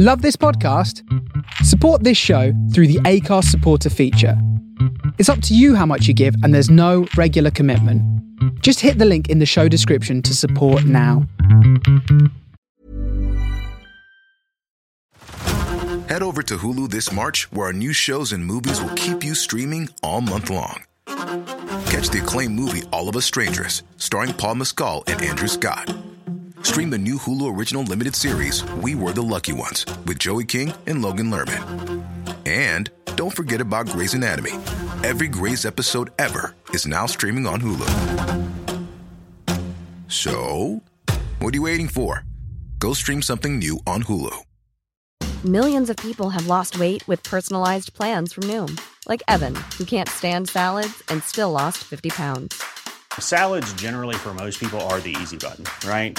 Love this podcast? Support this show through the Acast supporter feature. It's up to you how much you give, and there's no regular commitment. Just hit the link in the show description to support now. Head over to Hulu this March, where our new shows and movies will keep you streaming all month long. Catch the acclaimed movie All of Us Strangers, starring Paul Mescal and Andrew Scott. Stream the new Hulu original limited series We Were the Lucky Ones with Joey King and Logan Lerman. And don't forget about Grey's Anatomy. Every Grey's episode ever is now streaming on Hulu. So, what are you waiting for? Go stream something new on Hulu. Millions of people have lost weight with personalized plans from Noom, like Evan, who can't stand salads and still lost 50 pounds. Salads, generally, for most people, are the easy button, right?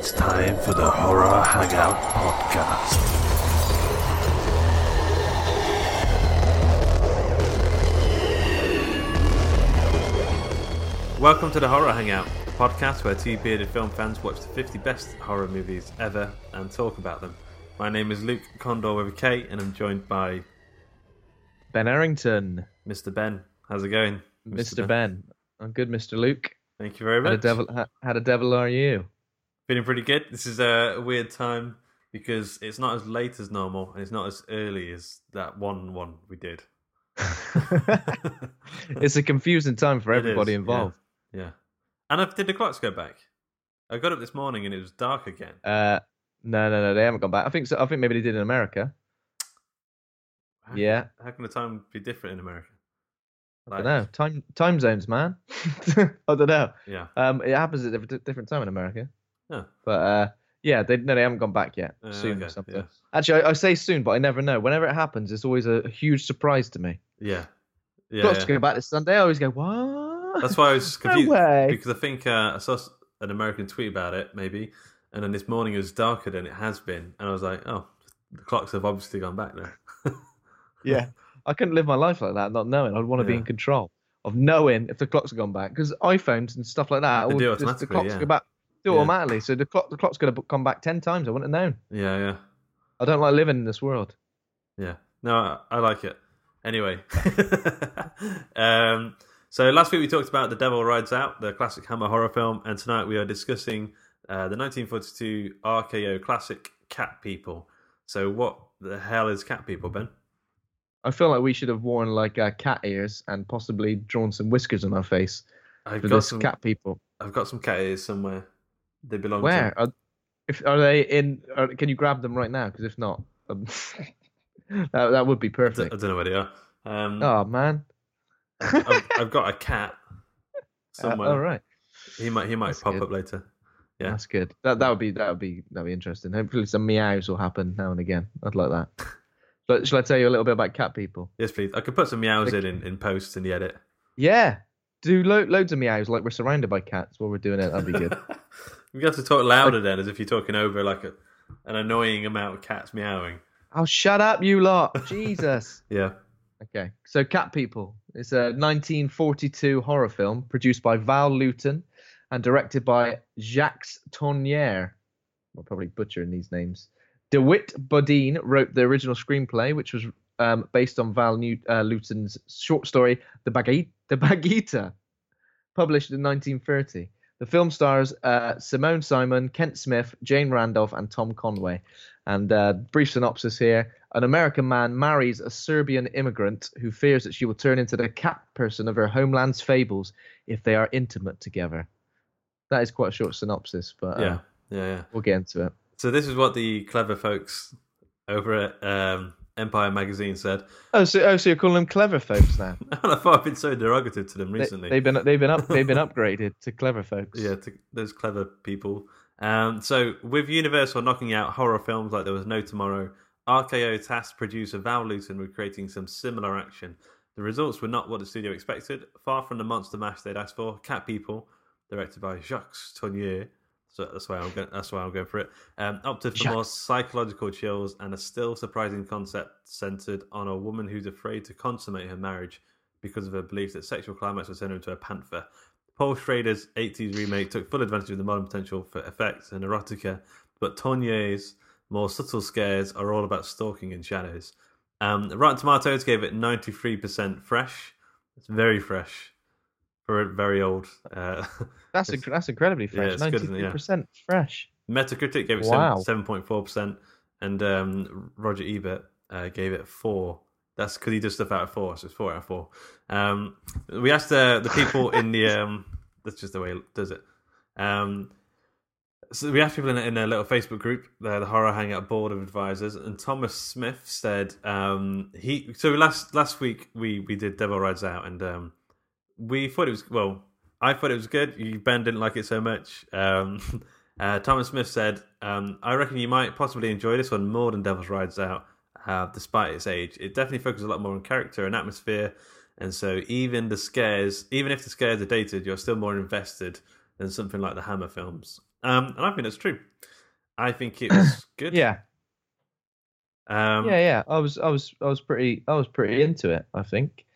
It's time for the Horror Hangout Podcast. Welcome to the Horror Hangout, a podcast where two bearded film fans watch the 50 best horror movies ever and talk about them. My name is Luke Condor with a K, and I'm joined by Ben Errington, Mr. Ben. How's it going, Mr. Ben? I'm good, Mr. Luke. Thank you very How the much. devil? How, how the devil are you? Feeling pretty good. This is a weird time because it's not as late as normal and it's not as early as that one one we did. it's a confusing time for everybody involved. Yeah. yeah. And I've, did the clocks go back? I got up this morning and it was dark again. Uh, no, no, no, they haven't gone back. I think so. I think maybe they did in America. How Yeah. How can the time be different in America? I don't know. Time time zones, man. I don't know. Yeah. Um, it happens at a different time in America. Yeah. But uh, yeah, they no, they haven't gone back yet. Uh, soon okay, or something. yeah. Actually, I, I say soon, but I never know. Whenever it happens, it's always a huge surprise to me. Yeah. Yeah. Got yeah. to go back this Sunday. I always go, what? That's why I was No confused way. because I think uh, I saw an American tweet about it, maybe, and then this morning it was darker than it has been, and I was like, oh, the clocks have obviously gone back now. Yeah, I couldn't live my life like that, not knowing. I'd want to be in control of knowing if the clocks have gone back because iPhones and stuff like that, They all do just- the clocks yeah. go back do Yeah. automatically. So the clock, the clock's going to come back ten times. I wouldn't have known. yeah, yeah, I don't like living in this world. yeah. No, I, I like it. Anyway, um, so last week we talked about The Devil Rides Out, the classic Hammer horror film, and tonight we are discussing uh, the 1942 RKO classic Cat People. So, what the hell is Cat People, Ben? I feel like we should have worn like uh, cat ears and possibly drawn some whiskers on our face I've for got this some cat people. I've got some cat ears somewhere. They belong Where to are, if are they in? Are, can you grab them right now? Because if not, um, that that would be perfect. I don't know where they are. Um, Oh man! I've, I've got a cat Uh, somewhere. all right. He might he might That's pop good. up later. Yeah. That's good. That that would be that would be that would be interesting. Hopefully some meows will happen now and again. I'd like that. But shall I tell you a little bit about cat people? Yes, please. I could put some meows in, in in post in the edit. Yeah. Do lo- loads of meows like we're surrounded by cats while we're doing it. That'd be good. You have got to talk louder then, as if you're talking over like a, an annoying amount of cats meowing. oh, shut up, you lot! Jesus. Yeah. Okay, so Cat People. It's a 1942 horror film produced by Val Lewton and directed by Jacques Tourneur. We're probably butchering these names. DeWitt Bodeen wrote the original screenplay, which was um, based on Val New- uh, Lewton's short story, The, the Bagheeta, published in 1930. The film stars uh, Simone Simon, Kent Smith, Jane Randolph, and Tom Conway. And uh, brief synopsis here: An American man marries a Serbian immigrant who fears that she will turn into the cat person of her homeland's fables if they are intimate together. That is quite a short synopsis, but uh, Yeah. Yeah. Yeah. we'll get into it. So this is what the clever folks over at um, Empire magazine said. Oh, so oh, so you're calling them clever folks now? And I thought I've been so derogative to them recently. They, have been they've been up they've been upgraded to clever folks. Yeah, to those clever people. Um, so with Universal knocking out horror films like There Was No Tomorrow, RKO tasked producer Val Lewton with creating some similar action. The results were not what the studio expected. Far from the monster mash they'd asked for, Cat People, directed by Jacques Tourneur, so that's why I'm going. That's why I'm going for it. Um, opted for more psychological chills and a still surprising concept centered on a woman who's afraid to consummate her marriage because of her belief that sexual climax will turn her into a panther. Paul Schrader's 80s remake took full advantage of the modern potential for effects and erotica, but Tourneur's more subtle scares are all about stalking and shadows. Um, Rotten Tomatoes gave it 93% fresh. It's very fresh very old. Uh, That's inc- that's incredibly fresh. it's good, isn't it? Ninety-three Yeah. percent fresh. Metacritic gave it Wow. seven point four percent, and um, Roger Ebert uh, gave it four. That's because he does stuff out of four, so it's four out of four. Um, we asked uh, the people in the. Um, that's just the way it does it. Um, so we asked people in a, in a little Facebook group, uh, the Horror Hangout Board of Advisors, and Thomas Smith said um, he. So last last week we we did Devil Rides Out, and um, we thought it was well. I thought it was good. You Ben didn't like it so much. Um, uh, Thomas Smith said, um, "I reckon you might possibly enjoy this one more than Devil's Rides Out, uh, despite its age. It definitely focuses a lot more on character and atmosphere, and so even the scares, even if the scares are dated, you're still more invested than something like the Hammer films. Um, and I think that's true. I think it was good. Yeah, Um, yeah, yeah. I was, I was, I was pretty, I was pretty into it. I think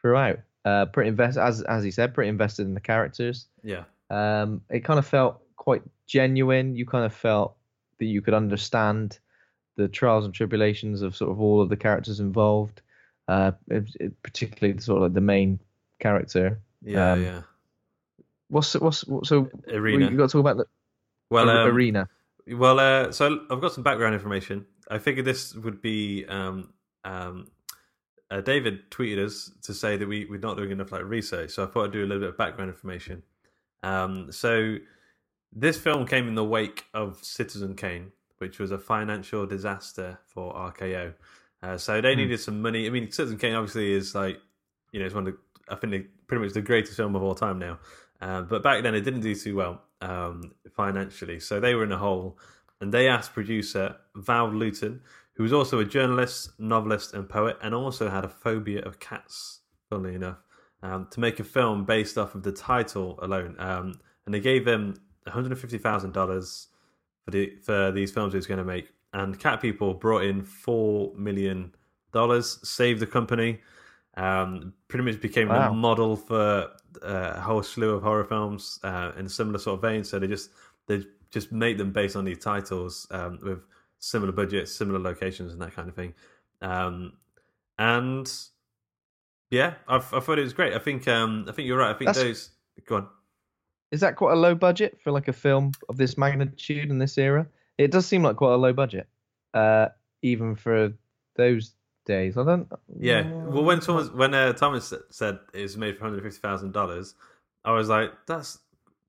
throughout, uh, pretty invest as as he said, pretty invested in the characters. yeah, Um, it kind of felt quite genuine. You kind of felt that you could understand the trials and tribulations of sort of all of the characters involved. Uh, it, it- particularly sort of like the main character. yeah, Um, yeah. What's what's what, so? Arena. You got to talk about the Well, um, arena. Well, uh, so I've got some background information. I figured this would be. Um, um, uh, David tweeted us to say that we we're not doing enough like research, so I thought I'd do a little bit of background information. Um, so this film came in the wake of Citizen Kane, which was a financial disaster for RKO. Uh, so they needed some money. I mean, Citizen Kane obviously is like, you know, it's one of the, I think the, pretty much the greatest film of all time now. Uh, but back then it didn't do too well um, financially, so they were in a hole. And they asked producer Val Lewton, who was also a journalist, novelist, and poet, and also had a phobia of cats, funnily enough, um, to make a film based off of the title alone. Um, and they gave him $150,000 for the for these films he was going to make. And Cat People brought in four million dollars, saved the company, um, pretty much became Wow. the model for uh, a whole slew of horror films uh, in a similar sort of vein. So they just they just made them based on these titles um, with similar budgets, similar locations, and that kind of thing. Um, and yeah, I, I thought it was great. I think um, I think you're right. I think That's- those. Go on. Is that quite a low budget for like a film of this magnitude in this era? It does seem like quite a low budget, uh, even for those days. I don't. Yeah. Well, when someone when uh, Thomas said it was made for hundred fifty thousand dollars, I was like, "That's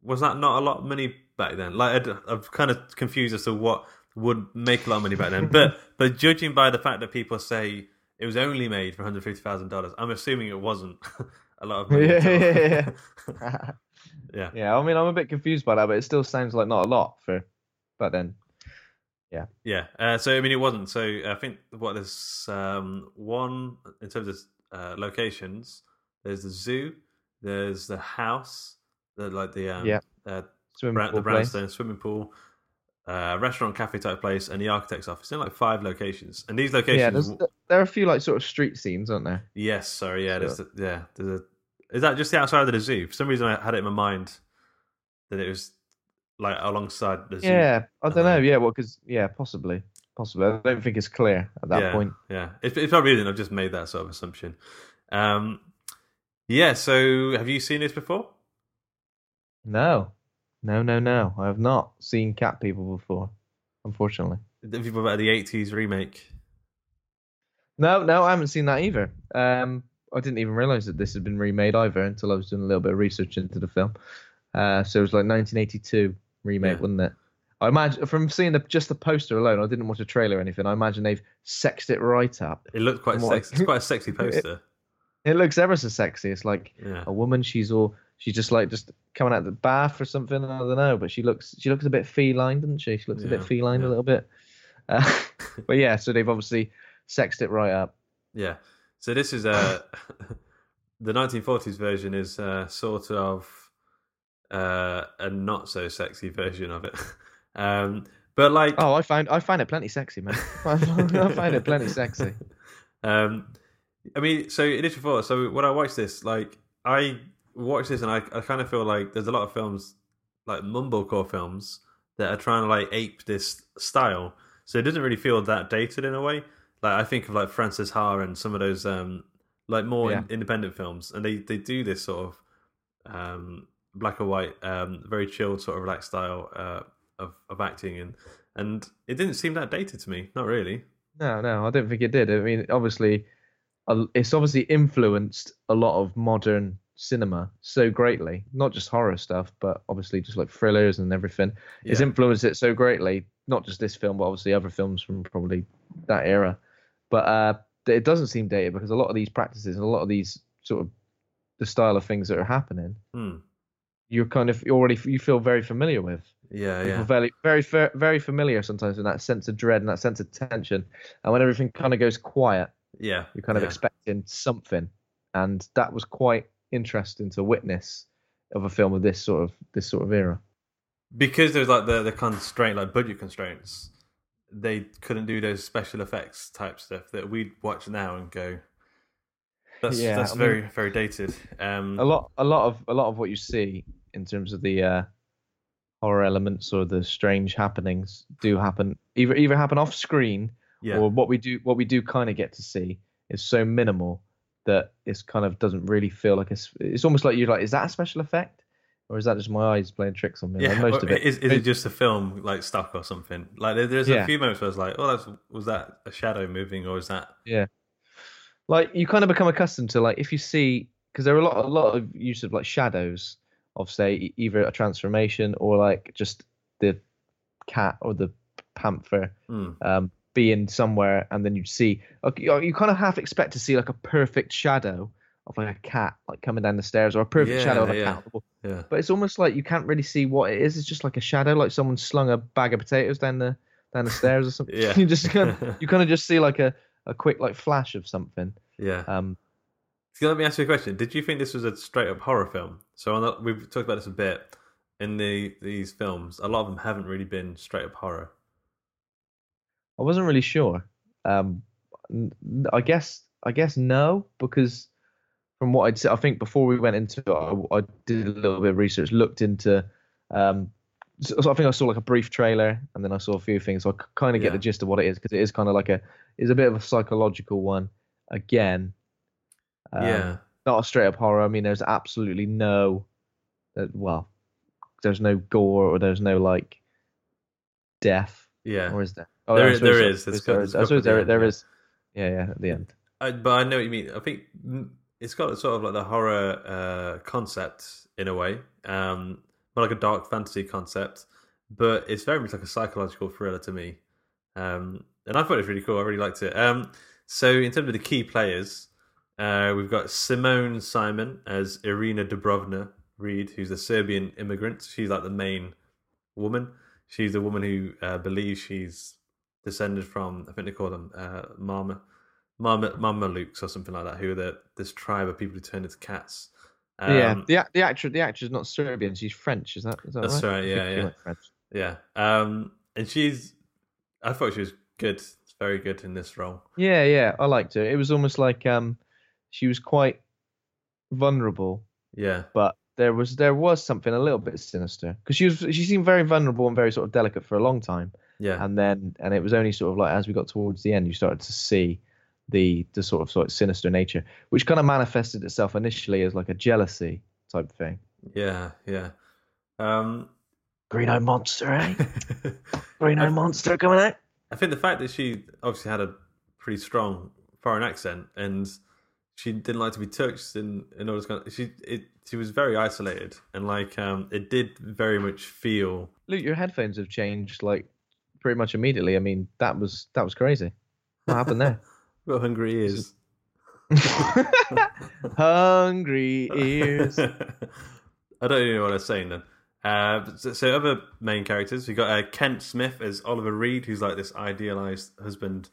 was that not a lot of money back then?" Like, I'd, I'm kind of confused as to what would make a lot of money back then. But but judging by the fact that people say it was only made for hundred fifty thousand dollars, I'm assuming it wasn't a lot of money. Yeah, yeah, yeah. yeah. yeah, I mean, I'm a bit confused by that, but it still sounds like not a lot for back then. Yeah. Yeah. Uh, so I mean, it wasn't. So I think what there's um, one in terms of uh, locations. There's the zoo. There's the house. The like the um, Yeah. uh, Swimming the brownstone swimming pool, uh, restaurant, cafe type place, and the architect's office. In like five locations, and these locations. there's, there are a few like sort of street scenes, aren't there? yes, sorry, yeah, there's the, yeah, there's a. Is that just the outside of the zoo? For some reason, I had it in my mind that it was like alongside the zoo. Yeah, I don't know. Um, Yeah, well, because yeah, possibly, possibly. I don't think it's clear at that yeah, point. Yeah, if it's probably isn't. I've just made that sort of assumption. Um, yeah. So, have you seen this before? No, no, no, no. I have not seen Cat People before, unfortunately. Have you about the '80s remake? No, no, I haven't seen that either. Um, I didn't even realize that this had been remade either until I was doing a little bit of research into the film. Uh, so it was like 1982 remake, Yeah. wasn't it? I imagine from seeing the, just the poster alone, I didn't watch a trailer or anything. I imagine they've sexed it right up. It looked quite sexy. It's quite a sexy poster. It looks ever so sexy. It's like Yeah. a woman. She's all she's just like just coming out of the bath or something. I don't know, but she looks she looks a bit feline, doesn't she? She looks a bit feline yeah. a little bit. Uh, but yeah, so they've obviously sexed it right up. Yeah. So this is uh, the 1940s version is uh, sort of uh, a not so sexy version of it. um, but like, Oh, I find I find it plenty sexy, man. I find, I find it plenty sexy. um, I mean, so initial thought. So when I watched this, like I watched this, and I, I kind of feel like there's a lot of films, like mumblecore films, that are trying to like ape this style. So it doesn't really feel that dated in a way. Like I think of like Frances Ha and some of those um like more Yeah. in- independent films, and they they do this sort of um black and white, um very chilled sort of relaxed style uh of of acting, and and it didn't seem that dated to me. Not really. No, no, I don't think it did. I mean, obviously, it's obviously influenced a lot of modern cinema so greatly. Not just horror stuff, but obviously just like thrillers and everything. It's Yeah. influenced it so greatly. Not just this film, but obviously other films from probably that era. But uh, it doesn't seem dated because a lot of these practices and a lot of these sort of the style of things that are happening, Hmm. you're kind of already you feel very familiar with. Yeah, yeah, very, very, very familiar sometimes with that sense of dread and that sense of tension. And when everything kind of goes quiet, yeah. you're kind of yeah. expecting something. And that was quite interesting to witness of a film of this sort of this sort of era. because there's like the the constraint, like budget constraints. They couldn't do those special effects type stuff that we'd watch now and go. That's Yeah, that's I mean- very very dated. Um, A lot, a lot of a lot of what you see in terms of the uh, horror elements or the strange happenings do happen either either happen off screen yeah, or what we do what we do kind of get to see is so minimal that it's kind of doesn't really feel like it's it's almost like you're like is that a special effect or is that just my eyes playing tricks on me yeah. like most of it Is, is it just a film like stuck or something? Like there, there's Yeah. a few moments where I was like, oh, that's was that a shadow moving or is that? yeah like you kind of become accustomed to like if you see because there are a lot a lot of use of like shadows of say either a transformation or like just the cat or the panther Hmm. um, being somewhere, and then you'd see you, kind of half expect to see like a perfect shadow of like a cat like coming down the stairs, or a perfect shadow of a Yeah, cat. Yeah, But it's almost like you can't really see what it is. It's just like a shadow, like someone slung a bag of potatoes down the down the stairs or something. Yeah. you just kind of, you kind of just see like a, a quick like flash of something. yeah. Um, So let me ask you a question. Did you think this was a straight up horror film? So the, we've talked about this a bit in the these films. A lot of them haven't really been straight up horror. I wasn't really sure. Um, I guess I guess no, because from what I'd said, I think before we went into it, I, I did a little bit of research, looked into. Um, so, so I think I saw like a brief trailer, and then I saw a few things. So I kind of get Yeah. the gist of what it is because it is kind of like a is a bit of a psychological one. Again, um, yeah, not a straight up horror. I mean, there's absolutely no, uh, well, there's no gore or there's no like death, yeah. or is there? Oh, There I is- there is. It's There got- I suppose there there yeah. Yeah, yeah, at the end. I, but I know what you mean. I think it's got sort of like the horror uh, concept in a way, um, more like a dark fantasy concept, but it's very much like a psychological thriller to me. Um, and I thought it was really cool. I really liked it. Um, so in terms of the key players, uh, we've got Simone Simon as Irina Dubrovna Reed, who's a Serbian immigrant. She's like the main woman. She's the woman who uh, believes she's descended from, I think they call them uh, Mama, Mama, Mamelukes or something like that, who are the, this tribe of people who turn into cats. yeah, Um, the ac- the the actress is not Serbian. She's French. Is that is that That's right? right, yeah, yeah. Yeah. Um, and she's, I thought she was good, very good in this role. Yeah, yeah, I liked her. It was almost like um, she was quite vulnerable, Yeah. but there was there was something a little bit sinister because she was she seemed very vulnerable and very sort of delicate for a long time, Yeah. and then and it was only sort of like as we got towards the end, you started to see the the sort of sort of sinister nature, which kind of manifested itself initially as like a jealousy type thing. yeah. Yeah. Um, Green Eye Monster, eh? Green Eye Monster coming out. I think the fact that she obviously had a pretty strong foreign accent and she didn't like to be touched and and all this kind of, she it she was very isolated and like um it did very much feel Luke, your headphones have changed like pretty much immediately. I mean, that was that was crazy. What happened there? what hungry ears. Hungry ears. I don't even know what I was saying then. Uh, so, so other main characters, we got uh, Kent Smith as Oliver Reed, who's like this idealized husband.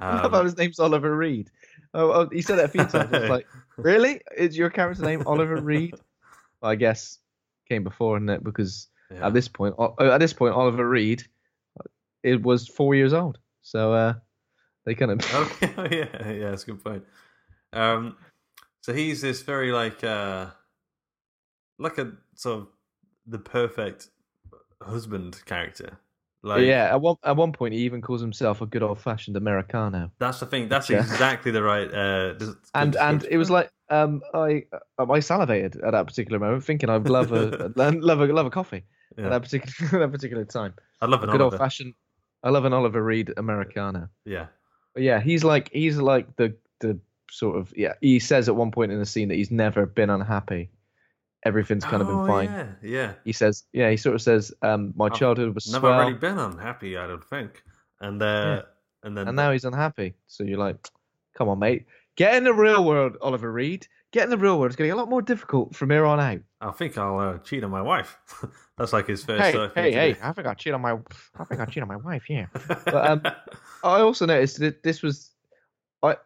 I Um, how his name's Oliver Reed. Oh, oh, he said that a few times. I like, really? Is your character name Oliver Reed? Well, I guess came before, isn't it? Because yeah. at this point, at this point, Oliver Reed, it was four years old. So uh, they kind of Oh yeah, yeah, that's a good point. Um, so he's this very like uh, like a sort of the perfect husband character. Like, yeah. At one at one point, he even calls himself a good old fashioned Americano. that's the thing. That's Yeah. exactly the right. Uh, And and it was like um I uh, I salivated at that particular moment, thinking I'd love a love a love a coffee Yeah. at that particular that particular time. I'd love an good old fashioned. I love an Oliver Reed Americana. Yeah, But yeah, he's like he's like the the sort of yeah. He says at one point in the scene that he's never been unhappy. Everything's kind of been Oh, fine. Yeah, yeah. He says yeah. He sort of says um my I've childhood was Never swell, really been unhappy, I don't think. And uh, and then and now he's unhappy. So you're like, come on, mate, get in the real world, Oliver Reed. Get in the real world. It's gonna get a lot more difficult from here on out. I think I'll uh, cheat on my wife. That's like his first. Hey, uh, hey, hey! I think I cheated on my. I think I cheated on my wife. Yeah. But um, I also noticed that this was. I,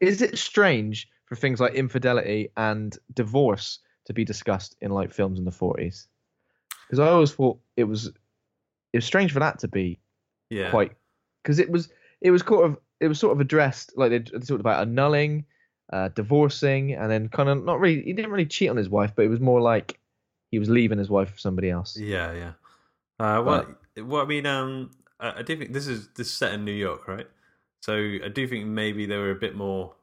is it strange for things like infidelity and divorce to be discussed in like films in the forties? Because I always thought it was. It was strange for that to be yeah, quite because it was it was sort of it was sort of addressed like they, they talked about annulling, uh, divorcing, and then kind of not really he didn't really cheat on his wife, but it was more like he was leaving his wife for somebody else. Yeah, yeah. Uh, well, well, I mean, um, I, I do think this is this is set in New York, right? So I do think maybe they were a bit more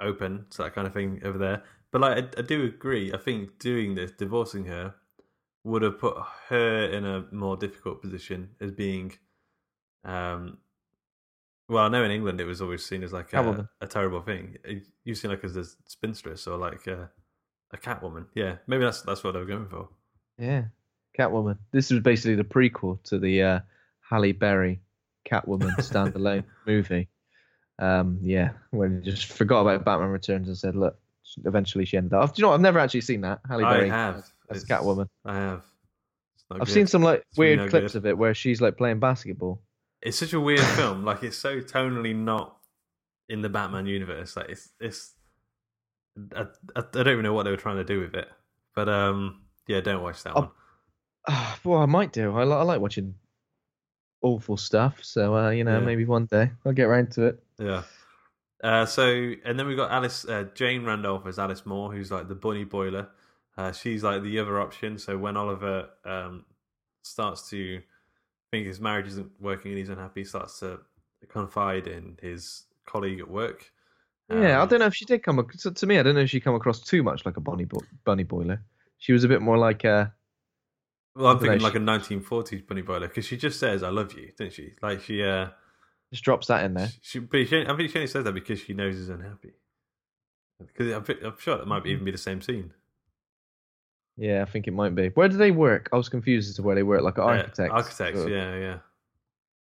open to that kind of thing over there. But like, I, I do agree. I think doing this, divorcing her, would have put her in a more difficult position as being, um, well, I know in England it was always seen as like a, a terrible thing. You've seen like as a spinstress or like a, a catwoman. Yeah, maybe that's that's what they were going for. Yeah, Catwoman. This was basically the prequel to the uh, Halle Berry Catwoman standalone movie. Um, yeah, when he just forgot about Batman Returns and said, "Look, eventually she ended up." Do you know? what? I've never actually seen that Halle I Berry have. as It's- Catwoman. I have. I've good. seen some like It's weird no clips good. of it where she's like playing basketball. It's such a weird film. Like it's so tonally not in the Batman universe. Like it's it's. I, I, I don't even know what they were trying to do with it, but um, yeah, don't watch that one. Ah, well, I might do. I, li- I like watching awful stuff, so uh, you know, Yeah. maybe one day I'll get around to it. Yeah. Uh, so and then we got Alice uh, Jane Randolph as Alice Moore, who's like the bunny boiler. Uh, she's like the other option. So when Oliver um, starts to think his marriage isn't working and he's unhappy, he starts to confide in his colleague at work. Yeah, I Um, don't know if she did come. ac- To, to me, I don't know if she come across too much like a bunny bo- bunny boiler. She was a bit more like uh Well, I'm don't know, thinking like a 1940s bunny boiler because she just says "I love you," doesn't she? Like she, uh, just drops that in there. she, but she, I think she only says that because she knows he's unhappy. Because I'm, I'm sure that might Mm-hmm. even be the same scene. Yeah, I think it might be. Where do they work? I was confused as to where they work. Like Uh, architects. architects, sort of. yeah, yeah.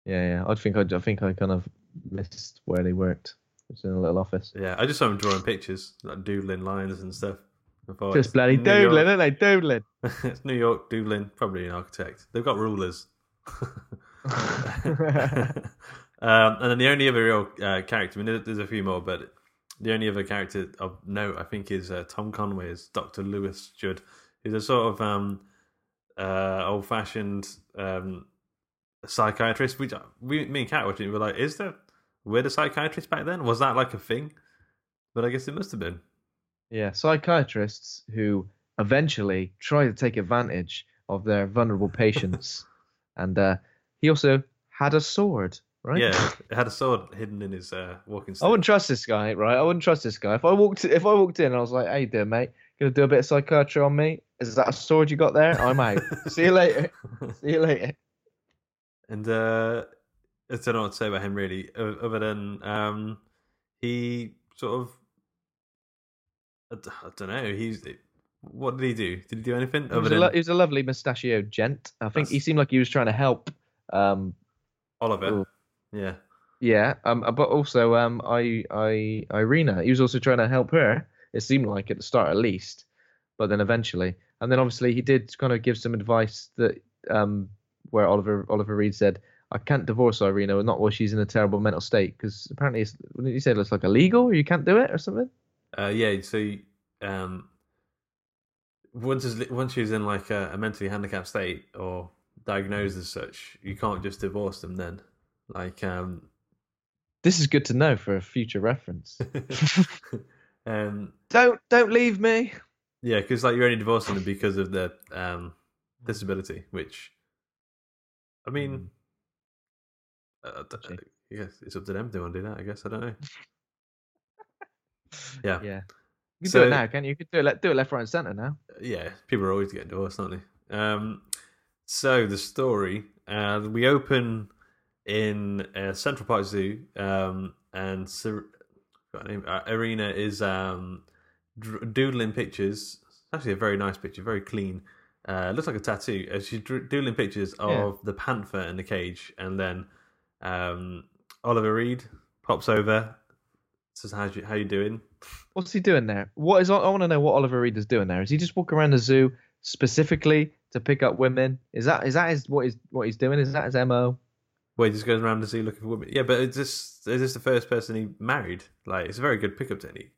Yeah, yeah. I think I, I think I kind of missed where they worked. It's in a little office. Yeah, I just saw him drawing pictures, like doodling lines and stuff. Thought, Just bloody New doodling, York. aren't they? Doodling. it's New York doodling, probably an architect. They've got rulers. um, and then the only other real uh, character, I mean, there's, there's a few more, but the only other character of note, I think, is uh, Tom Conway as Dr. Lewis Judd, who's a sort of um, uh, old fashioned um, psychiatrist. Which we, me and Kat watching, we were like, is there, were the psychiatrists back then? Was that like a thing? But I guess it must have been. Yeah, psychiatrists who eventually try to take advantage of their vulnerable patients, and uh, he also had a sword, right? Yeah, it had a sword hidden in his uh, walking stick. I wouldn't trust this guy, right? I wouldn't trust this guy. If I walked, if I walked in, and I was like, "How you doing, mate? Gonna do a bit of psychiatry on me? Is that a sword you got there? I'm out. See you later. See you later." And uh, I don't know what to say about him really, other than um, he sort of, I don't know. He's what did he do? Did he do anything He was, a than lo- he was a lovely mustachioed gent. I think he seemed like he was trying to help. Um, Oliver? Ooh. Yeah, yeah. Um, but also um, I, I, Irina. He was also trying to help her. It seemed like at the start, at least. But then eventually, And then obviously he did kind of give some advice that um, where Oliver Oliver Reed said, "I can't divorce Irina, not while she's in a terrible mental state, because apparently, it's, what did you say it's like illegal, or you can't do it, or something." Uh, yeah, so um, once is- once she's in like a, a mentally handicapped state or diagnosed as such, you can't just divorce them. Then, like, um, This is good to know for a future reference. um, don't don't leave me. Yeah, because like you're only divorcing them because of their um disability, which, I mean, uh. I guess it's up to them. if They want to do that. I guess I don't know. Yeah. Yeah. You can So- do it now, can you? You could do it, do it left, right, and centre now. yeah, people are always getting divorced, aren't they? Um, so the story, uh, we open in uh, Central Park Zoo, um, and Ser- got name, uh, Irina is um, doodling pictures. Actually a very nice picture, very clean. Uh, looks like a tattoo. Uh, she's doodling pictures of Yeah. the panther in the cage, and then um, Oliver Reed pops over, says, "How you how you doing?" What's he doing there? What is I want to know what Oliver Reed is doing there. Is he just walking around the zoo specifically to pick up women? Is that is that his what is what he's doing? Is that his mo? Well, he just goes around the zoo looking for women. Yeah, but it's just is this the first person he married? Like, it's a very good pickup technique.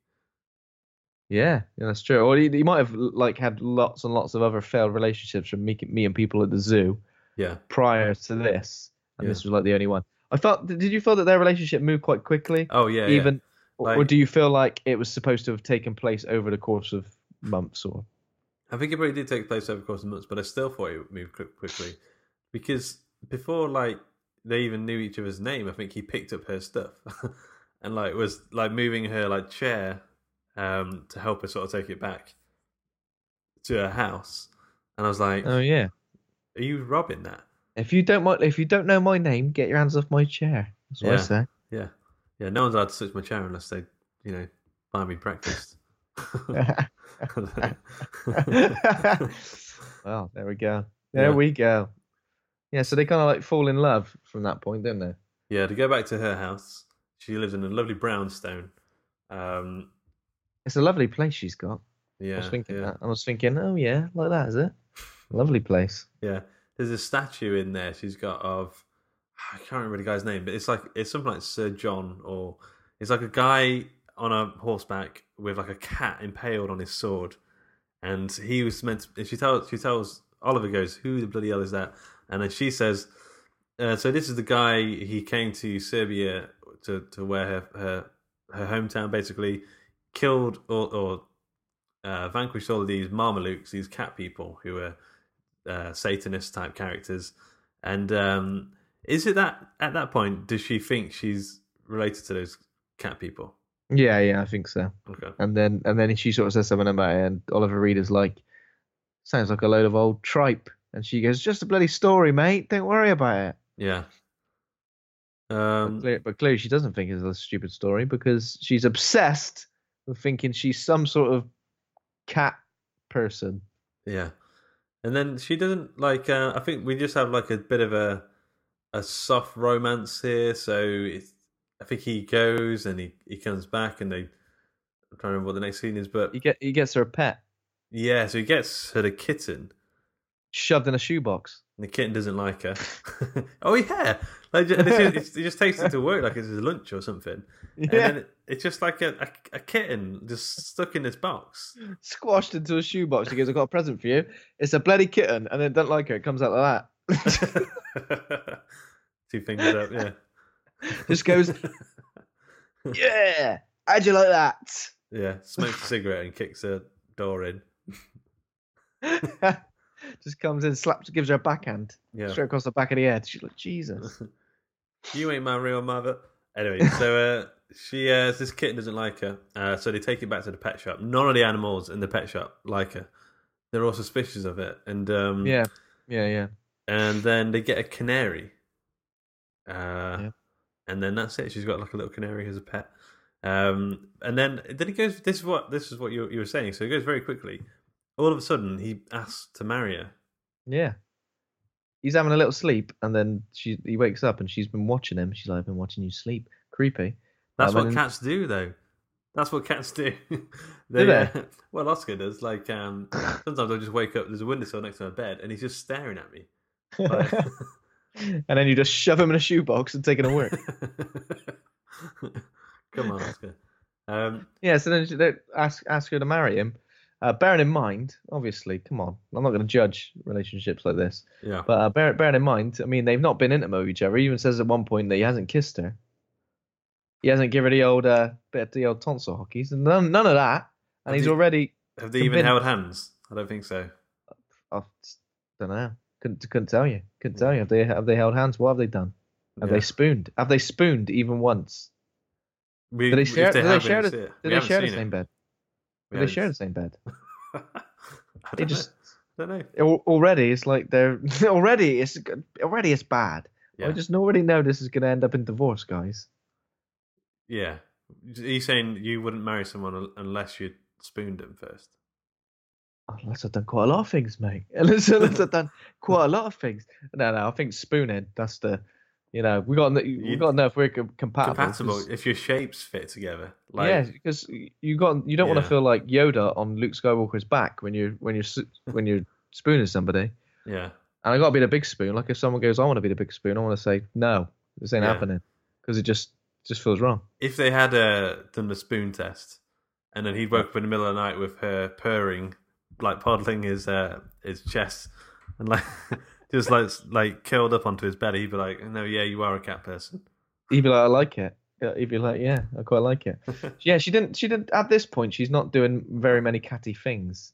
Yeah, yeah, that's true. Or he, he might have like had lots and lots of other failed relationships from me, me and people at the zoo Yeah, prior to this, and Yeah. this was like the only one. I felt. Did you feel that their relationship moved quite quickly? Oh yeah, yeah. even, or- or do you feel like it was supposed to have taken place over the course of months or? I think it probably did take place over the course of months, but I still thought it moved quickly because before like they even knew each other's name, I think he picked up her stuff and like was like moving her like chair um to help her sort of take it back to her house, and I was like, Oh yeah. "Are you robbing that?" If you don't mind, if you don't know my name, get your hands off my chair. That's what I Yeah. say. Yeah, yeah. No one's allowed to touch my chair unless they, you know, buy me breakfast. well, there we go. There Yeah. we go. Yeah, so they kind of like fall in love from that point, don't they? Yeah, to go back to her house, she lives in a lovely brownstone. Um, It's a lovely place she's got. yeah, I was thinking yeah, that. I was thinking, oh yeah, like that, is it? Lovely place. yeah. There's a statue in there she's got of I can't remember the guy's name, but it's like it's something like Sir John, or it's like a guy on a horseback with like a cat impaled on his sword, and he was meant. To, she tells she tells Oliver goes, "Who the bloody hell is that?" And then she says, uh, "So this is the guy. He came to Serbia to to where her her, her hometown basically killed or, or uh, vanquished all of these Mamelukes, these cat people who were uh, Satanist type characters. And um, is it that at that point does she think she's related to those cat people? Yeah, yeah, I think so. Okay. And then and then she sort of says something about it, and Oliver Reed is like, sounds like a load of old tripe. And she goes, just a bloody story, mate. Don't worry about it. Yeah. But, Um, clear, but clearly she doesn't think it's a stupid story because she's obsessed thinking she's some sort of cat person. yeah. And then she doesn't like. Uh, I think we just have like a bit of a a soft romance here. So it's, I think he goes and he he comes back and they. I'm trying to remember what the next scene is, but He get he gets her a pet yeah. So he gets her the kitten. shoved in a shoebox. And the kitten doesn't like her. oh yeah, like and it's just, he just takes it to work like it's his lunch or something. And then it, it's just like a, a, a kitten just stuck in this box. squashed into a shoebox. He goes, "I've got a present for you. It's a bloody kitten," and then don't like her. It comes out like that. Two fingers up, yeah, Just goes, "Yeah, how'd you like that?" yeah. Smokes a cigarette and kicks a door in. Just comes in, slaps, gives her a backhand Yeah, straight across the back of the head. She's like, "Jesus." you ain't my real mother. Anyway, so uh, she uh, this kitten doesn't like her, uh, so they take it back to the pet shop. None of the animals in the pet shop like her. They're all suspicious of it, and um, Yeah, yeah, yeah. and then they get a canary. Uh, Yeah. and then that's it. She's got like a little canary as a pet. Um, and then then it goes. This is what this is what you you were saying. So it goes very quickly. All of a sudden, he asks to marry her. Yeah. He's having a little sleep, and then she he wakes up, and she's been watching him. She's like, "I've been watching you sleep." Creepy. That's Um, what cats do, though. That's what cats do. Do they, they? uh, well, Oscar does. Like um, sometimes I just wake up. There's a windowsill next to my bed, and he's just staring at me. Like- and then you just shove him in a shoebox and take him to work. Come on, Oscar. Um, yeah, so then she- they ask ask her to marry him. Uh, bearing in mind, obviously, come on, I'm not going to judge relationships like this, yeah, but uh, bear, bearing in mind, I mean, they've not been intimate with each other. He even says at one point that he hasn't kissed her. He hasn't given her the old uh, bit of the old tonsil hockey. So none, none of that, and Have he's you- already. have they even held hands? I don't think so. I don't know. Couldn't couldn't tell you. Couldn't tell you. Have they have they held hands? What have they done? Have Yeah. they spooned? Have they spooned even once? We, Do they share? Did they share the? it's it. Do We they share the same it. bed? Do they share the same bed? They just know. Don't know. already it's like they're already it's already it's bad. Yeah. I just already know this is going to end up in divorce, guys. Yeah. Are you saying you wouldn't marry someone unless you spooned them first? Unless I've done quite a lot of things, mate. Unless, unless I've done quite a lot of things. No, no, I think spooning. That's the, you know, we got we You- got to know if we're com- compatible. Compatible 'cause- if your shapes fit together. Like, yeah, because you got you don't want to feel like Yoda on Luke Skywalker's back when you're when you're when you're spooning somebody. yeah. And I got to be the big spoon. Like if someone goes, I want to be the big spoon, I want to say no, this ain't Yeah. happening because it just just feels wrong. If they had uh, done the spoon test, and then he woke up in the middle of the night with her purring, like podling his uh, his chest, and like just like like curled up onto his belly, he'd be like, "No, yeah, you are a cat person." He'd be like, I like it. Yeah, He'd be like, yeah, I quite like it. yeah, she didn't. She didn't. At this point, she's not doing very many catty things.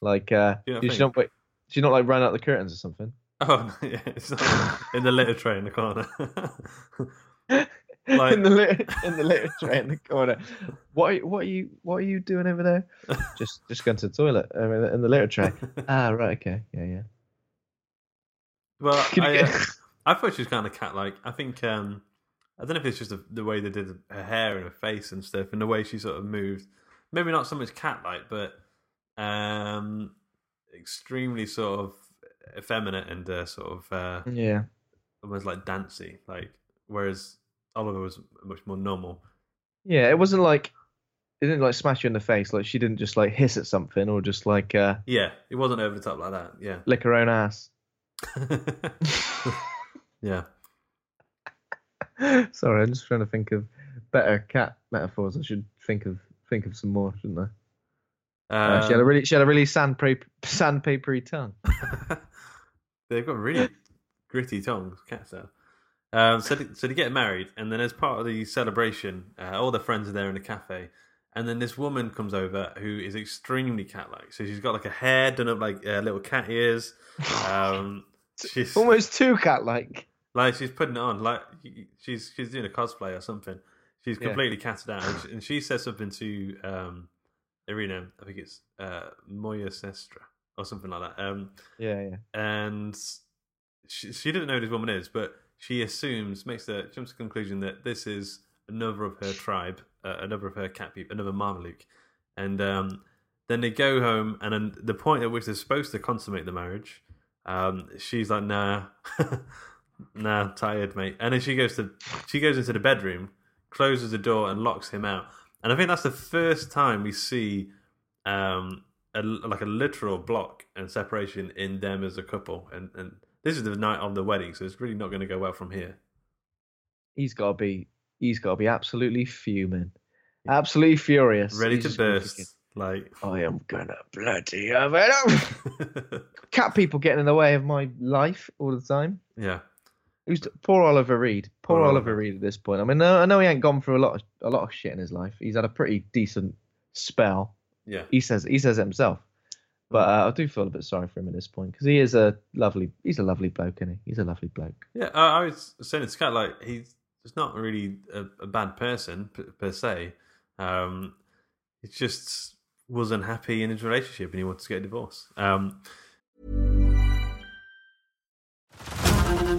Like, uh, don't she's not. Wait, she's not like running out the curtains or something. Oh yeah, it's not in the litter tray in the corner. Like- in the litter, in the litter tray in the corner. What? Are, what are you? What are you doing over there? just, just going to the toilet uh, in the- in the litter tray. ah, right. Okay. Yeah, yeah. Well, I, uh, I thought she was kind of cat-like. I think um, I don't know if it's just the, the way they did her hair and her face and stuff, and the way she sort of moved. Maybe not so much cat-like, but um, extremely sort of effeminate and uh, sort of uh, Yeah. almost like dancey. Like whereas Oliver was much more normal. Yeah. It wasn't like. It didn't like smash you in the face. Like she didn't just like hiss at something or just like uh, Yeah, it wasn't over the top like that. Yeah. lick her own ass. yeah. Sorry, I'm just trying to think of better cat metaphors. I should think of think of some more, shouldn't I? Uh, she had a Um, really she had a really sandpaper sandpapery tongue. They've got really gritty tongues, cats have. Um, so, they, so they get married, and then as part of the celebration, uh, all their friends are there in the cafe, and then this woman comes over who is extremely cat-like. So she's got like a hair done up like uh, little cat ears. Um, she's Almost too cat like. like she's putting it on like she's she's doing a cosplay or something. She's Yeah. completely catted out, and she, and she says something to um, Irina. I think it's uh, Moya Sestra or something like that. Um, Yeah, yeah. and she, she didn't know who this woman is, but she assumes, makes the jumps to the conclusion that this is another of her tribe, uh, another of her cat people, another Mameluke. And um, then they go home, and then the point at which they're supposed to consummate the marriage, um, she's like, "Nah, nah, tired, mate." And then she goes to she goes into the bedroom, closes the door, and locks him out. And I think that's the first time we see um, a, like a literal block and separation in them as a couple. And, and this is the night of the wedding, so it's really not going to go well from here. He's gotta be he's gotta be absolutely fuming. Absolutely furious. Ready He's to just gonna be burst. thinking, Like, I am gonna bloody have it up." Cat people getting in the way of my life all the time. yeah, Who's poor Oliver Reed? Poor Poor Oliver Oliver. Reed at this point. I mean, I know he ain't gone through a lot of a lot of shit in his life. He's had a pretty decent spell. yeah. He says he says it himself. But uh, I do feel a bit sorry for him at this point because he is a lovely he's a lovely bloke, isn't he? He's a lovely bloke. Yeah, I, I was saying it's kind of like, he's just not really a, a bad person per, per se. Um, he just was unhappy in his relationship and he wanted to get a divorce. Um,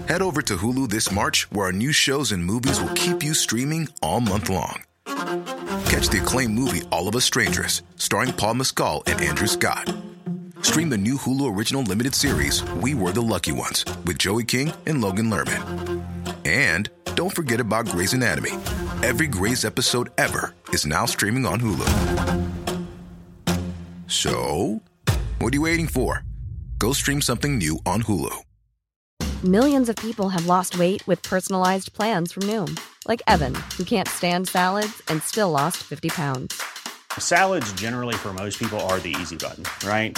Head over to Hulu this March, where our new shows and movies will keep you streaming all month long. Catch the acclaimed movie All of Us Strangers, starring Paul Mescal and Andrew Scott. Stream the new Hulu original limited series We Were the Lucky Ones with Joey King and Logan Lerman. And don't forget about Grey's Anatomy. Every Grey's episode ever is now streaming on Hulu. So, what are you waiting for? Go stream something new on Hulu. Millions of people have lost weight with personalized plans from Noom, like Evan, who can't stand salads and still lost 50 pounds. Salads, generally, for most people, are the easy button, right?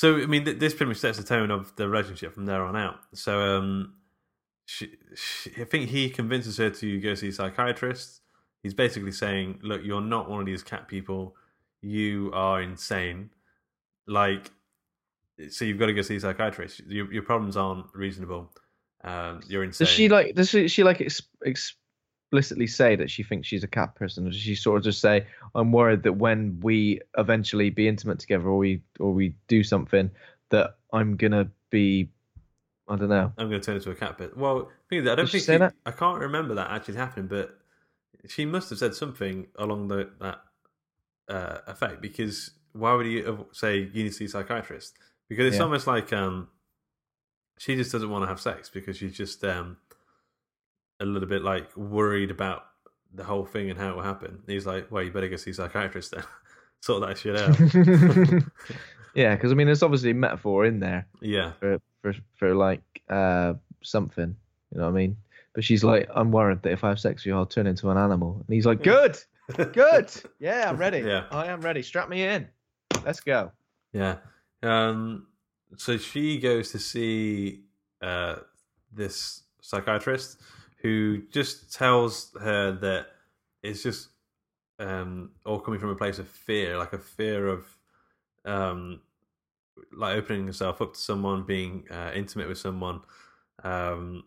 So I mean, th- this pretty much sets the tone of the relationship from there on out. So um, she, she, I think he convinces her to go see a psychiatrist. He's basically saying, "Look, you're not one of these cat people. You are insane. Like, so you've got to go see a psychiatrist. Your, your problems aren't reasonable. Um, you're insane." Does she like? Does she, she like ex- explicitly say that she thinks she's a cat person, or does she sort of just say, "I'm worried that when we eventually be intimate together, or we or we do something, that I'm gonna be, I don't know." I'm going to turn into a cat bit. Well, I don't think she- that? I can't remember that actually happening, but she must have said something along the, that uh, effect. Because why would you say you need to see a psychiatrist? Because it's Yeah. almost like um, she just doesn't want to have sex because she's just um, a little bit like worried about the whole thing and how it will happen. He's like, "Well, you better go see a psychiatrist then, sort that shit out." yeah, because I mean, there's obviously a metaphor in there yeah, for for for like uh something. You know what I mean? But she's like, I'm worried that if I have sex with you, I'll turn into an animal. And he's like, Good, good, yeah, I'm ready. Yeah. I am ready. Strap me in. Let's go. Yeah. Um, so she goes to see uh, this psychiatrist who just tells her that it's just um, all coming from a place of fear, like a fear of um, like opening yourself up to someone, being uh, intimate with someone. Um,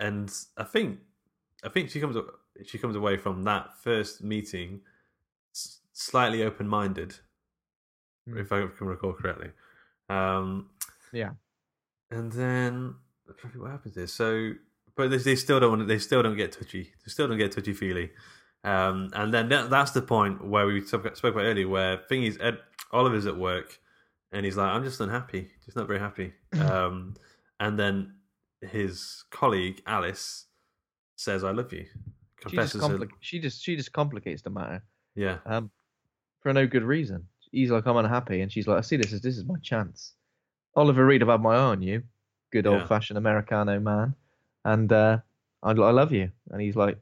and I think I think she comes she comes away from that first meeting slightly open minded Hmm. if I can recall correctly. Um, Yeah. and then what happens is so, but they, they still don't. They still don't get touchy. They still don't get touchy feely. Um, and then that, that's the point where we spoke about earlier, where thing is, Ed, Oliver's at work, and he's like, "I'm just unhappy, just not very happy." Um, and then his colleague Alice says, "I love you." She just, Confesses, her- she just she just complicates the matter. yeah, Um, for no good reason. He's like, I'm unhappy, and she's like, I see this as this is my chance. Oliver Reed, I've had my eye on you, good Yeah. old fashioned Americano man, and uh, I, I love you. And he's like,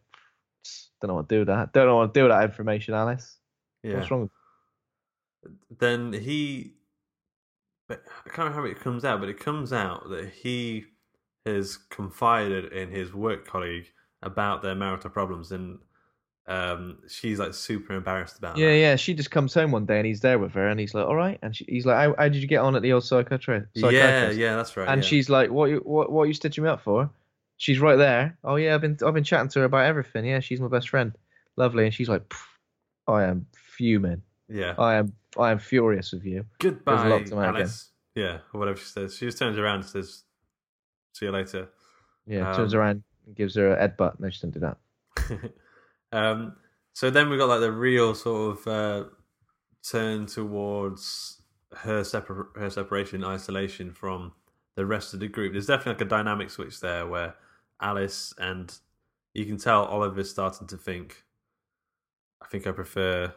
don't know what to do with that. Don't know what to do with that information, Alice. yeah. What's wrong? then he I can't remember how it comes out, but it comes out that he has confided in his work colleague about their marital problems and um she's like super embarrassed about Yeah, that. yeah. She just comes home one day and he's there with her, and he's like, all right. And she, he's like, how, how did you get on at the old psychiatrist? yeah, yeah, that's right. And yeah. she's like, "What you what what are you stitching me up for?" She's right there. Oh yeah, I've been I've been chatting to her about everything. Yeah, she's my best friend. Lovely. And she's like, "I am fuming. yeah. I am I am furious with you." Goodbye. Alice. Yeah, or whatever she says. She just turns around and says, "See you later." Yeah, turns Um, around and gives her a headbutt. No, she didn't do that. um, so then we got like the real sort of uh, turn towards her separ- her separation, isolation from the rest of the group. There's definitely like a dynamic switch there where Alice and you can tell Oliver's starting to think. I think I prefer.